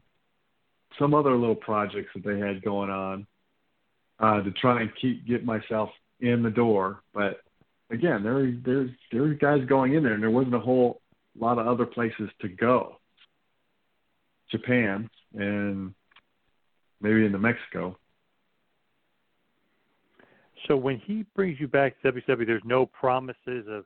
some other little projects that they had going on uh, to try and keep get myself in the door. But again, there there's there's guys going in there, and there wasn't a whole lot of other places to go. Japan and maybe into Mexico. So when he brings you back to WWE, there's no promises of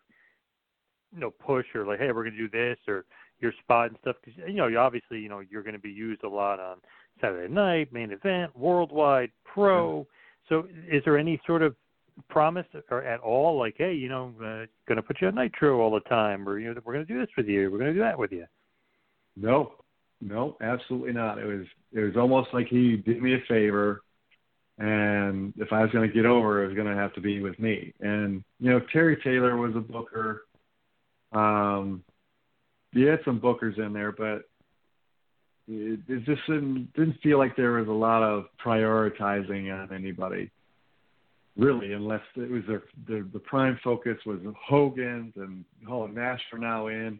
you no push or like, hey, we're going to do this or your spot and stuff. Because you know, you obviously, you know, you're going to be used a lot on Saturday Night, Main Event, Worldwide, Pro. So is there any sort of promise or at all, like, hey, you know, uh, going to put you on Nitro all the time, or you know, we're going to do this with you, we're going to do that with you? No, no, absolutely not. It was it was almost like he did me a favor and if I was going to get over, it was going to have to be with me. And you know, Terry Taylor was a booker. Um, he had some bookers in there, but it, it just didn't didn't feel like there was a lot of prioritizing on anybody, really, unless it was their, their the prime focus was Hogan's and Hall of Nash for now in,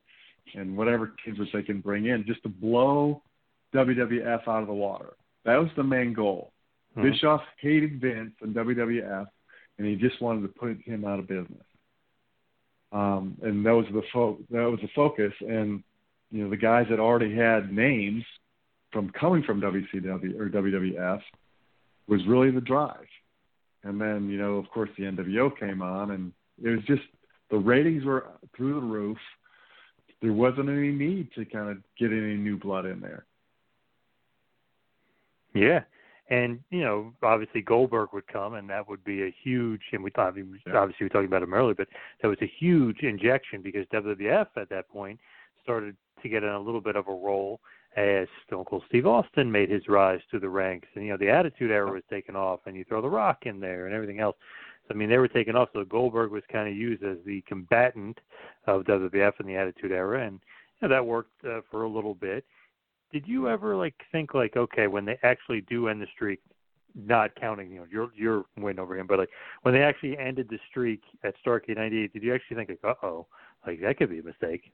and whatever kids that they can bring in, just to blow WWF out of the water. That was the main goal Mm-hmm. Bischoff hated Vince and WWF, and he just wanted to put him out of business. Um, and that was the fo- that was the focus. And you know, the guys that already had names from coming from WCW or WWF was really the drive. And then you know, of course, the NWO came on, and it was just the ratings were through the roof. There wasn't any need to kind of get any new blood in there. Yeah, and you know, obviously Goldberg would come, and that would be a huge. And we thought, obviously, we were talking about him earlier, but that was a huge injection because WWF at that point started to get in a little bit of a roll as Stone Cold Steve Austin made his rise to the ranks, and you know, the Attitude Era was taken off, and you throw The Rock in there, and everything else. So I mean, they were taken off. So Goldberg was kind of used as the combatant of WWF in the Attitude Era, and you know, that worked uh, for a little bit did you ever like think like okay when they actually do end the streak not counting you know your your win over him but like when they actually ended the streak at starcade 98 did you actually think like uh-oh like that could be a mistake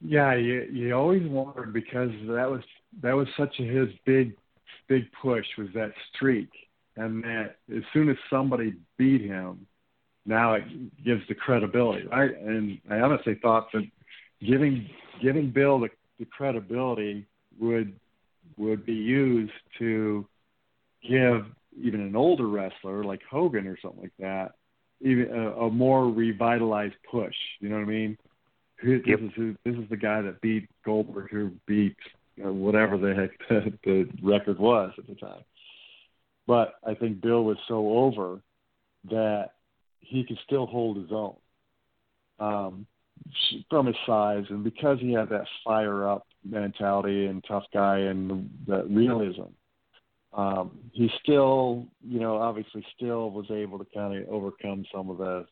yeah you you always wondered because that was that was such a his big big push was that streak. And that as soon as somebody beat him now it gives the credibility right? And i honestly thought that giving giving bill the the credibility would would be used to give even an older wrestler like Hogan or something like that even a, a more revitalized push. You know what I mean? This yep. is who, this is the guy that beat Goldberg, who beat you know, whatever the heck the, the record was at the time. But I think Bill was so over that he could still hold his own. Um, from his size and because he had that fire up mentality and tough guy and that realism, um, he still, you know, obviously still was able to kind of overcome some of the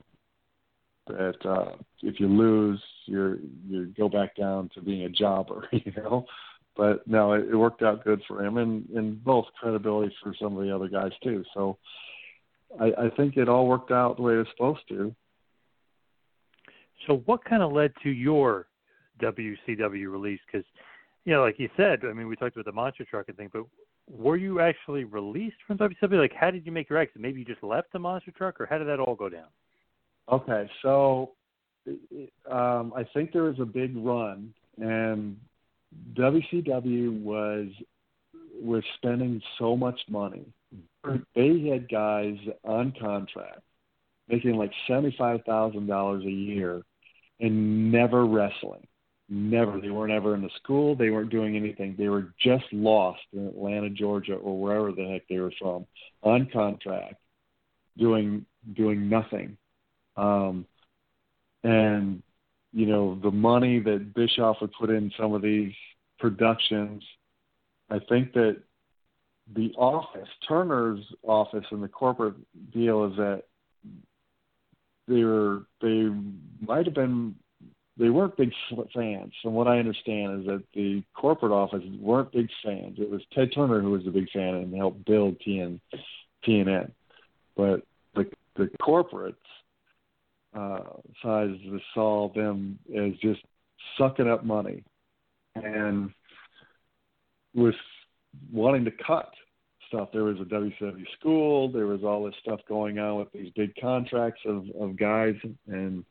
that uh, if you lose, you're you go back down to being a jobber, you know. But no, it, it worked out good for him, and and both credibility for some of the other guys too. So I, I think it all worked out the way it was supposed to. So, what kind of led to your WCW release? Because, you know, like you said, I mean, we talked about the monster truck and thing, but were you actually released from WCW? Like, how did you make your exit? Maybe you just left the monster truck, or how did that all go down? Okay, so um, I think there was a big run, and WCW was was spending so much money. They had guys on contract making like seventy five thousand dollars a year and never wrestling. Never. They weren't ever in the school. They weren't doing anything. They were just lost in Atlanta, Georgia, or wherever the heck they were from, on contract, doing doing nothing. Um, and you know the money that Bischoff would put in some of these productions. I think that the office, Turner's office, and the corporate deal is that they were they might have been they weren't big fans. From what I understand, is that the corporate office weren't big fans. It was Ted Turner who was a big fan and helped build TN, TNN. But the the corporates uh, sides saw them as just sucking up money and was wanting to cut stuff. There was a WCW school. There was all this stuff going on with these big contracts of, of guys and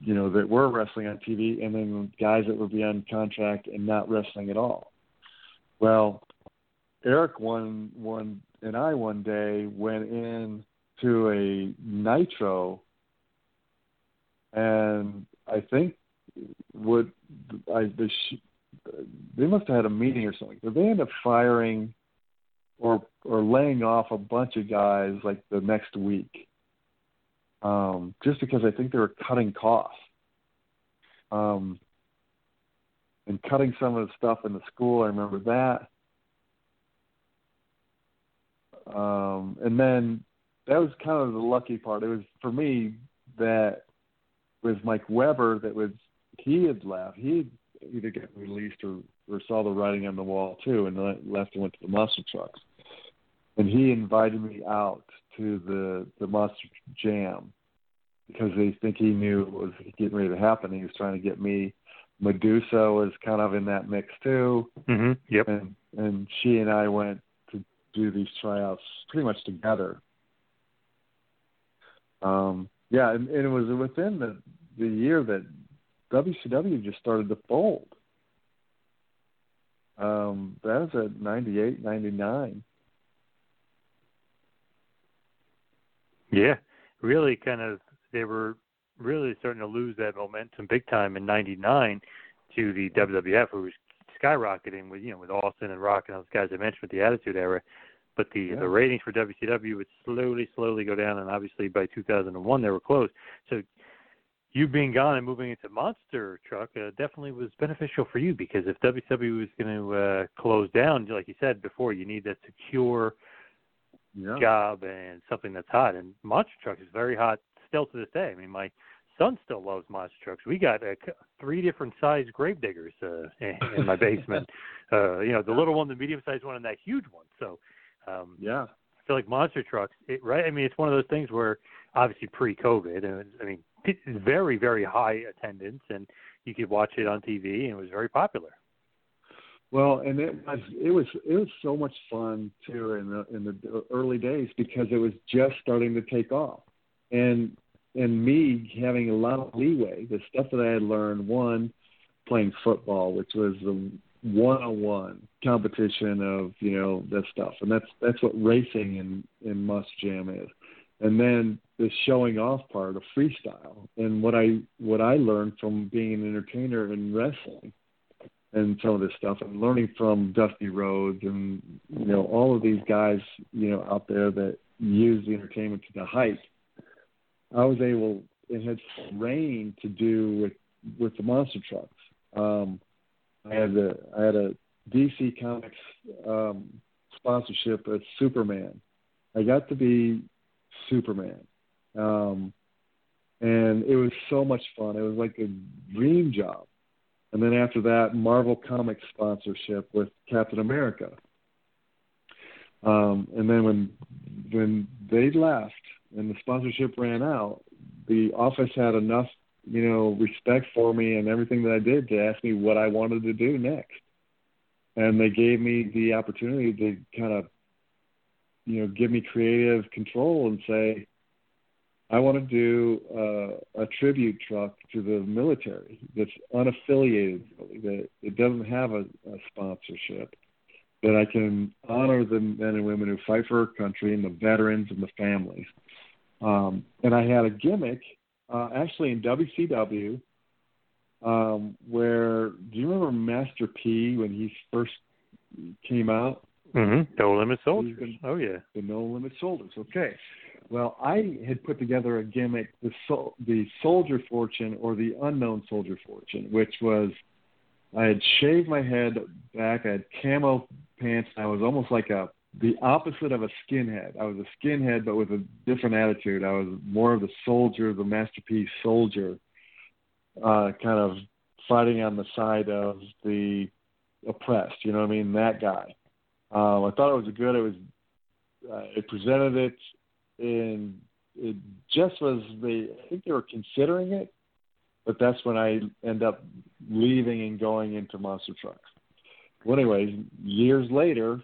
you know that were wrestling on TV, and then guys that would be on contract and not wrestling at all. Well, Eric one one and I one day went in to a Nitro, and I think what I the they must have had a meeting or something. But they end up firing or or laying off a bunch of guys like the next week um, just because I think they were cutting costs um, and cutting some of the stuff in the school. I remember that. Um, and then that was kind of the lucky part. It was for me that was Mike Weber that was he had left. He either got released or, or saw the writing on the wall too, and left and went to the monster trucks. And he invited me out to the the Monster Jam because they think he knew what was getting ready to happen. He was trying to get me. Medusa was kind of in that mix too. Mm-hmm. Yep. And and she and I went to do these tryouts pretty much together. Um, yeah, and, and it was within the the year that WCW just started to fold. Um, that was at 98, 99. Yeah, really kind of they were really starting to lose that momentum big time in '99 to the WWF, who was skyrocketing with you know with Austin and Rock and all those guys I mentioned with the Attitude Era. But the yeah. the ratings for WCW would slowly, slowly go down, and obviously by 2001 they were closed. So you being gone and moving into Monster Truck uh, definitely was beneficial for you because if WCW was going to uh, close down, like you said before, you need that secure yeah. job and something that's hot. And Monster Truck is very hot still to this day. I mean, my son still loves monster trucks. We got uh, three different size gravediggers uh, in, in my basement. uh, you know, the little one, the medium sized one, and that huge one. So, um, yeah, I feel like monster trucks, it, right? I mean, it's one of those things where obviously pre-COVID, and I mean, very very high attendance, and you could watch it on TV, and it was very popular. Well, and it was it was it was so much fun too in the in the early days because it was just starting to take off and and me having a lot of leeway. The stuff that I had learned, one, playing football, which was the one-on-one competition of you know that stuff, and that's that's what racing in in Monster Jam is. And then the showing off part of freestyle, and what I what I learned from being an entertainer in wrestling, and some of this stuff, and learning from Dusty Rhodes and you know all of these guys you know out there that use the entertainment to the height I was able it had rain to do with with the monster trucks. Um, I had a I had a DC Comics um, sponsorship at Superman. I got to be Superman, um, and it was so much fun. It was like a dream job. And then after that, Marvel Comics sponsorship with Captain America. Um, and then when when they left, and the sponsorship ran out, the office had enough, you know, respect for me and everything that I did to ask me what I wanted to do next. And they gave me the opportunity to kind of, you know, give me creative control and say, I want to do uh, a tribute truck to the military that's unaffiliated, that it doesn't have a, a sponsorship, that I can honor the men and women who fight for our country and the veterans and the families. Um, and I had a gimmick uh, actually in WCW um, where do you remember Master P when he first came out? Mm-hmm. No Limit Soldiers. Been, oh yeah, the No Limit Soldiers. Okay. Well, I had put together a gimmick, the sol- the Soldier Fortune or the Unknown Soldier Fortune, which was I had shaved my head back, I had camo pants, and I was almost like a the opposite of a skinhead. I was a skinhead, but with a different attitude. I was more of the soldier, the masterpiece soldier, uh, kind of fighting on the side of the oppressed. You know what I mean? That guy. Um, I thought it was good. It was. Uh, it presented it in. It just was the. I think they were considering it, but that's when I end up leaving and going into monster trucks. Well, anyways, years later,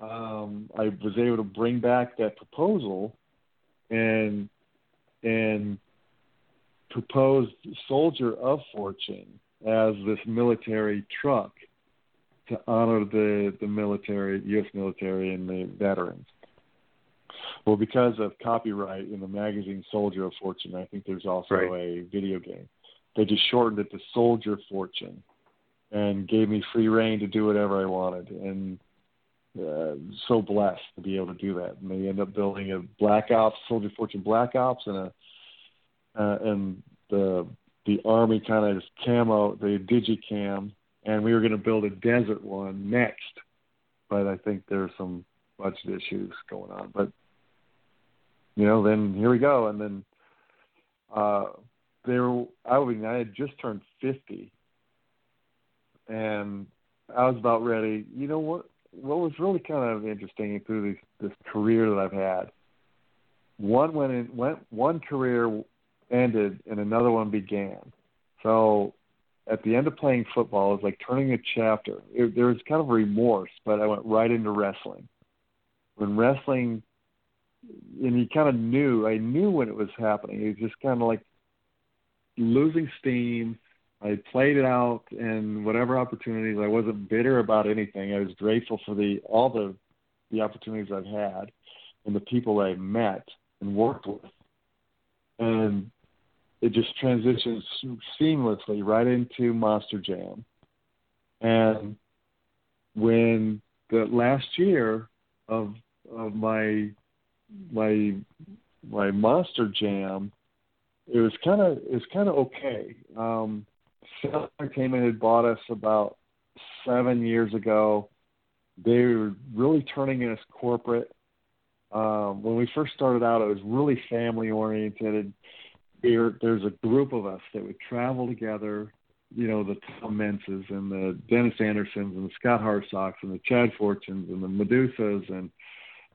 um, I was able to bring back that proposal and and proposed Soldier of Fortune as this military truck to honor the the military, U.S. military, and the veterans. Well, because of copyright in the magazine Soldier of Fortune, I think there's also Right. a video game. They just shortened it to Soldier Fortune and gave me free reign to do whatever I wanted. And uh, so blessed to be able to do that. And they end up building a Black Ops, Soldier Fortune Black Ops, and a uh, and the the army kind of camo, the digicam, and we were going to build a desert one next, but I think there's some budget issues going on. But you know, then here we go, and then uh, there I mean I had just turned fifty, and I was about ready. You know what? What was really kind of interesting through this this career that I've had. One went in, went one career ended and another one began. So at the end of playing football, it was like turning a chapter. It, there was kind of remorse, but I went right into wrestling. When wrestling, and he kind of knew, I knew when it was happening. He was just kind of like losing steam. I played it out and whatever opportunities. I wasn't bitter about anything. I was grateful for the all the the opportunities I've had and the people I met and worked with. And it just transitions seamlessly right into Monster Jam. And when the last year of of my my my Monster Jam, it was kind of it was kind of okay. Um, South Entertainment had bought us about seven years ago. They were really turning us corporate. Um, when we first started out, it was really family oriented. There, there's a group of us that would travel together. You know, the Tom Meentses and the Dennis Andersons and the Scott Hartsocks and the Chad Fortunes and the Medusas and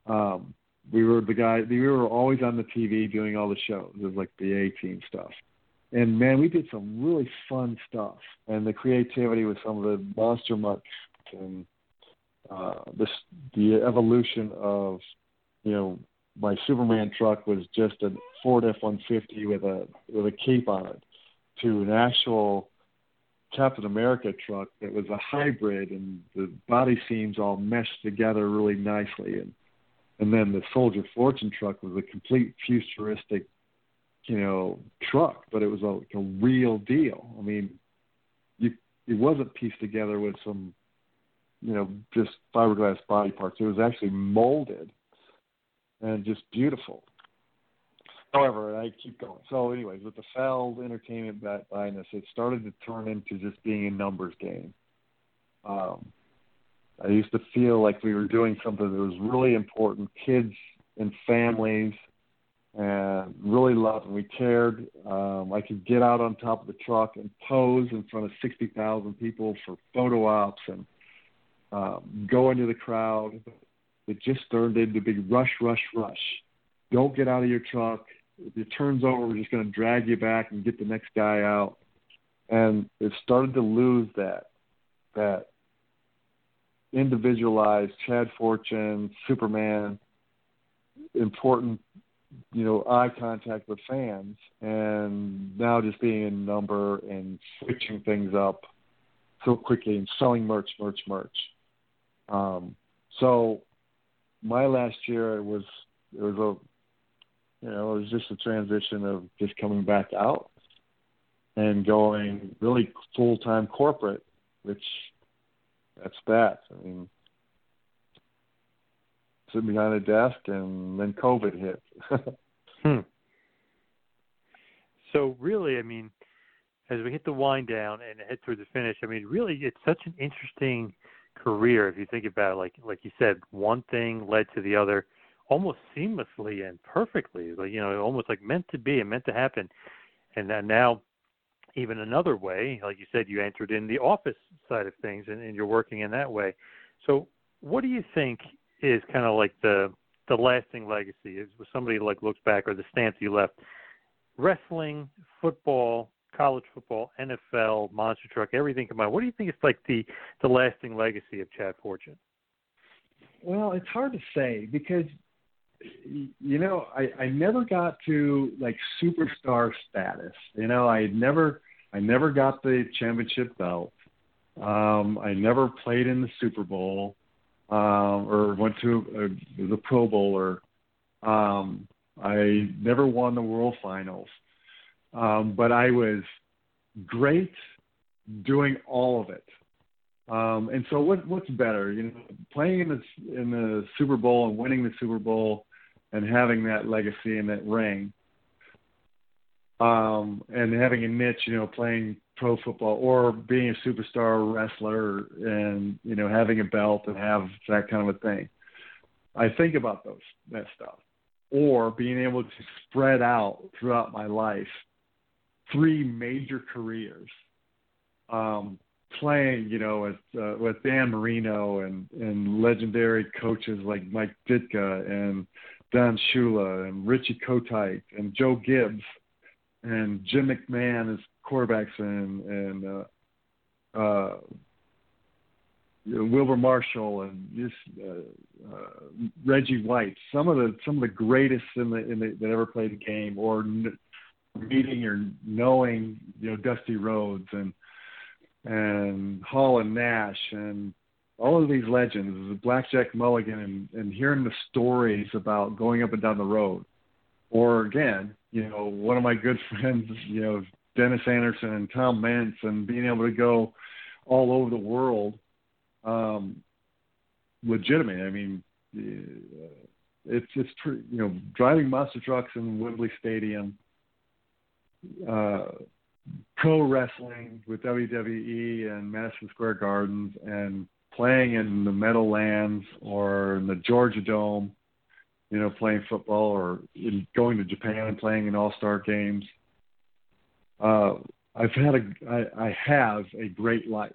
um, we were the guy. We were always on the TV doing all the shows. It was like the A Team stuff. And man, we did some really fun stuff. And the creativity with some of the monster mucks and uh, this the evolution of you know my Superman truck was just a Ford F one fifty with a with a cape on it to an actual Captain America truck that was a hybrid and the body seams all meshed together really nicely and and then the Soldier Fortune truck was a complete futuristic, you know, truck, but it was a, like a real deal. I mean, you it wasn't pieced together with some, you know, just fiberglass body parts. It was actually molded and just beautiful. However, I keep going. So, anyways, with the Feld Entertainment behind us, it started to turn into just being a numbers game. Um, I used to feel like we were doing something that was really important, kids and families, and really loved and we cared. Um, I could get out on top of the truck and pose in front of 60,000 people for photo ops and um, go into the crowd. It just turned into big rush, rush, rush. Don't get out of your truck. If it turns over, we're just going to drag you back and get the next guy out. And it started to lose that that individualized Chad Fortune, Superman, important you know, eye contact with fans, and now just being a number and switching things up so quickly and selling merch, merch, merch. Um, so my last year it was it was a you know it was just a transition of just coming back out and going really full time corporate, which that's that. I mean, sitting behind a desk, and then COVID hit. hmm. So really, I mean, as we hit the wind down and head towards the finish, I mean, really, it's such an interesting career if you think about it. Like like you said, one thing led to the other, almost seamlessly and perfectly. Like you know, almost like meant to be and meant to happen. And now, even another way, like you said, you entered in the office side of things, and, and you're working in that way. So, what do you think is kind of like the the lasting legacy? Is when somebody like looks back or the stance you left? Wrestling, football, college football, NFL, monster truck, everything combined. What do you think is like the the lasting legacy of Chad Fortune? Well, it's hard to say because you know I I never got to like superstar status. You know, I never I never got the championship belt. Um, I never played in the Super Bowl um, or went to a, the Pro Bowl or um, I never won the World Finals. Um, but I was great doing all of it. Um, and so, what, what's better, you know, playing in the in the Super Bowl and winning the Super Bowl, and having that legacy and that ring, um, and having a niche, you know, playing pro football or being a superstar wrestler and you know having a belt and have that kind of a thing. I think about those that stuff, or being able to spread out throughout my life three major careers, um, playing, you know, with uh, with Dan Marino and and legendary coaches like Mike Ditka and Don Shula and Richie Kotite and Joe Gibbs and Jim McMahon as quarterbacks and and uh, uh, Wilber Marshall and just uh, uh, Reggie White, some of the some of the greatest in the in the that ever played the game, or meeting or knowing you know Dusty Rhodes and and Hall and Nash and all of these legends, Blackjack Mulligan, and, and hearing the stories about going up and down the road. Or again, you know, one of my good friends, you know, Dennis Anderson and Tom Meents, and being able to go all over the world, um, legitimate. I mean, it's it's you know, driving monster trucks in Wembley Stadium, uh, pro wrestling with WWE and Madison Square Gardens and playing in the Meadowlands or in the Georgia Dome, you know, playing football or in, going to Japan and playing in All Star games. Uh, I've had a I, I have a great life,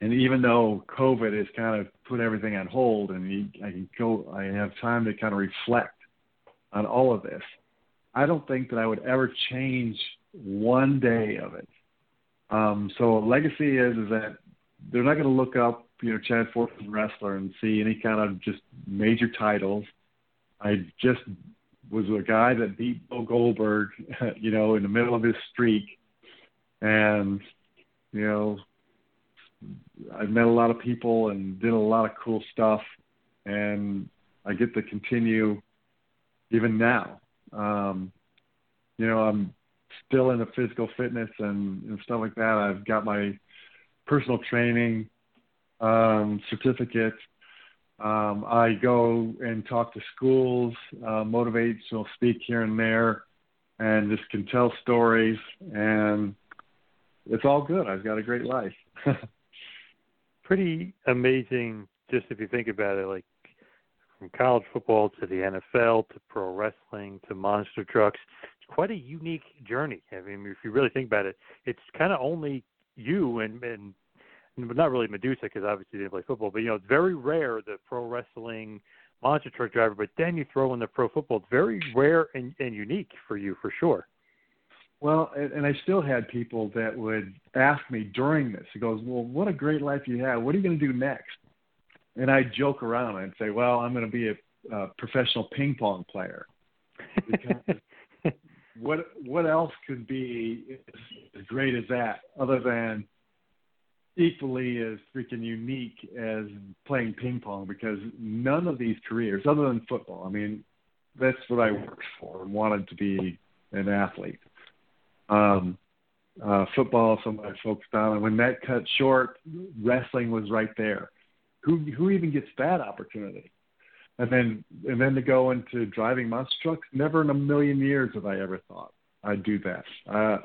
and even though COVID has kind of put everything on hold, and I can go, I have time to kind of reflect on all of this. I don't think that I would ever change one day of it. Um, so legacy is is that they're not going to look up, you know, Chad Fortune wrestler and see any kind of just major titles. I just was a guy that beat Bill Goldberg, you know, in the middle of his streak, and you know, I've met a lot of people and did a lot of cool stuff, and I get to continue even now. Um, you know, I'm still into physical fitness and, and stuff like that. I've got my personal training um, certificate. Um, I go and talk to schools, uh, motivational speak here and there, and just can tell stories. And it's all good. I've got a great life. Pretty amazing, just if you think about it. Like from college football to the NFL to pro wrestling to monster trucks. It's quite a unique journey. I mean, if you really think about it, it's kind of only you and and not really Medusa because obviously they didn't play football, but you know it's very rare the pro wrestling monster truck driver. But then you throw in the pro football. It's very rare and, and unique for you for sure. Well, and and I still had people that would ask me during this. He goes, "Well, what a great life you have. What are you going to do next?" and I joke around and say, well, I'm going to be a, a professional ping pong player. What what else could be as great as that, other than equally as freaking unique as playing ping pong? Because none of these careers, other than football, I mean, that's what I worked for and wanted to be an athlete. Um, uh, football, something I focused on, and when that cut short, wrestling was right there. Who who even gets that opportunity? And then and then to go into driving monster trucks, never in a million years have I ever thought I'd do that. Uh,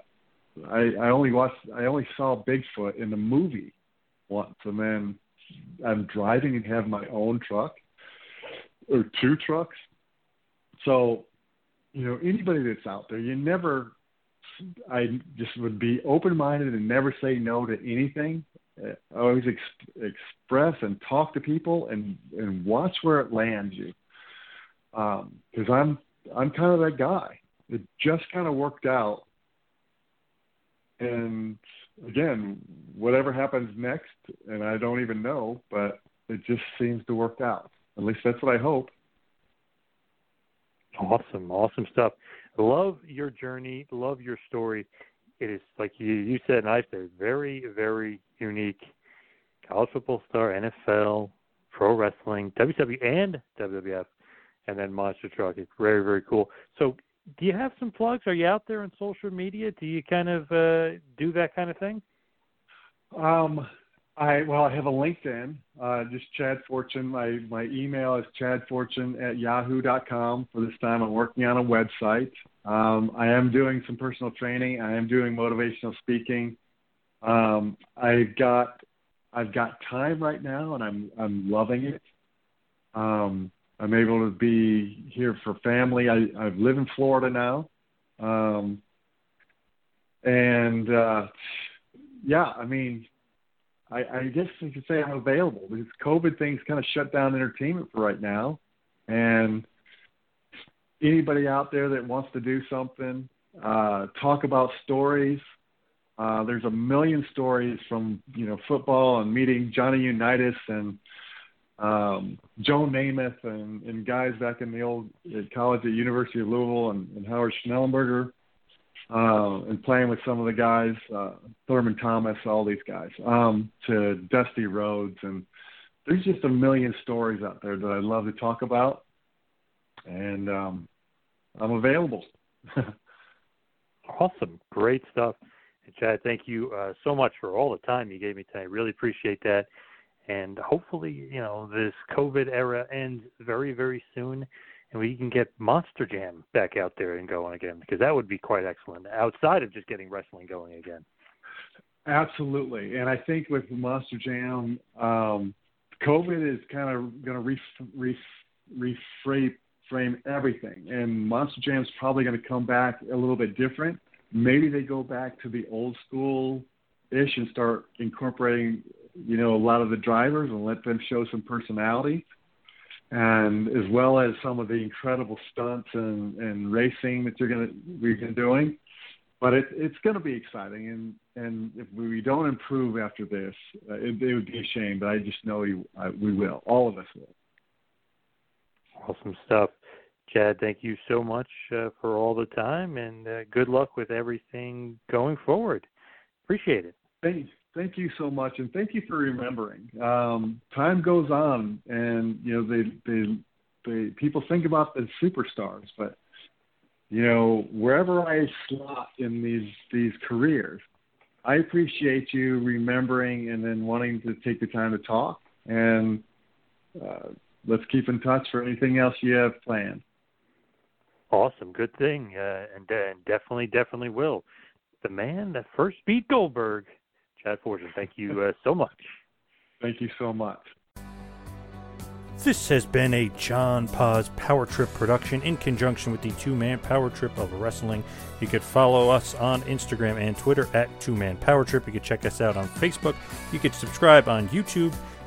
I I only watched I only saw Bigfoot in the movie once, and then I'm driving and have my own truck or two trucks. So, you know, anybody that's out there, you never I just would be open minded and never say no to anything. I always ex- express and talk to people and and watch where it lands you. Because um, I'm I'm kind of that guy. It just kind of worked out, and again, whatever happens next, and I don't even know, but it just seems to work out. At least that's what I hope. Awesome, awesome stuff. Love your journey. Love your story. It is like you you said, and I said, very very unique. College football star, NFL, pro wrestling, WWE and WWF, and then monster truck. It's very very cool. So, do you have some plugs? Are you out there on social media? Do you kind of uh, do that kind of thing? Um, I well, I have a LinkedIn. Uh, just Chad Fortune. My my email is chadfortune at yahoo.com. For this time, I'm working on a website. Um, I am doing some personal training. I am doing motivational speaking. Um, I've got I've got time right now, and I'm I'm loving it. Um, I'm able to be here for family. I I live in Florida now, um, and uh, yeah, I mean I, I guess you could say I'm available because COVID things kind of shut down entertainment for right now, and anybody out there that wants to do something, uh, talk about stories. Uh, there's a million stories from you know football and meeting Johnny Unitas and um, Joe Namath and, and guys back in the old college at University of Louisville and, and Howard Schnellenberger uh, and playing with some of the guys, uh, Thurman Thomas, all these guys, um, to Dusty Rhodes, and there's just a million stories out there that I'd love to talk about, and um, I'm available. awesome, great stuff. And Chad, thank you uh, so much for all the time you gave me tonight. Really appreciate that. And hopefully, you know, this COVID era ends very, very soon and we can get Monster Jam back out there and going again because that would be quite excellent outside of just getting wrestling going again. Absolutely, and I think with Monster Jam, um, COVID is kind of going to re- re- reframe everything, and Monster Jam is probably going to come back a little bit different. Maybe they go back to the old school ish and start incorporating, you know, a lot of the drivers and let them show some personality and as well as some of the incredible stunts and, and racing that you're going to we've been doing. But it, it's going to be exciting, and and if we don't improve after this, uh, it, it would be a shame. But I just know we uh, we will. All of us will. Awesome stuff, Chad. Thank you so much uh, for all the time, and uh, good luck with everything going forward. Appreciate it. Thanks thank you so much, and thank you for remembering. Um, time goes on, and you know they they they people think about the superstars, but you know wherever I slot in these these careers, I appreciate you remembering and then wanting to take the time to talk. And uh, let's keep in touch for anything else you have planned. Awesome, good thing, uh, and, uh, and definitely, definitely will. The man that first beat Goldberg Chad Fortune, thank you uh, so much. Thank you so much. This has been a John Paz Power Trip production in conjunction with the Two Man Power Trip of Wrestling. You could follow us on Instagram and Twitter at Two Man Power Trip. You could check us out on Facebook. You could subscribe on YouTube.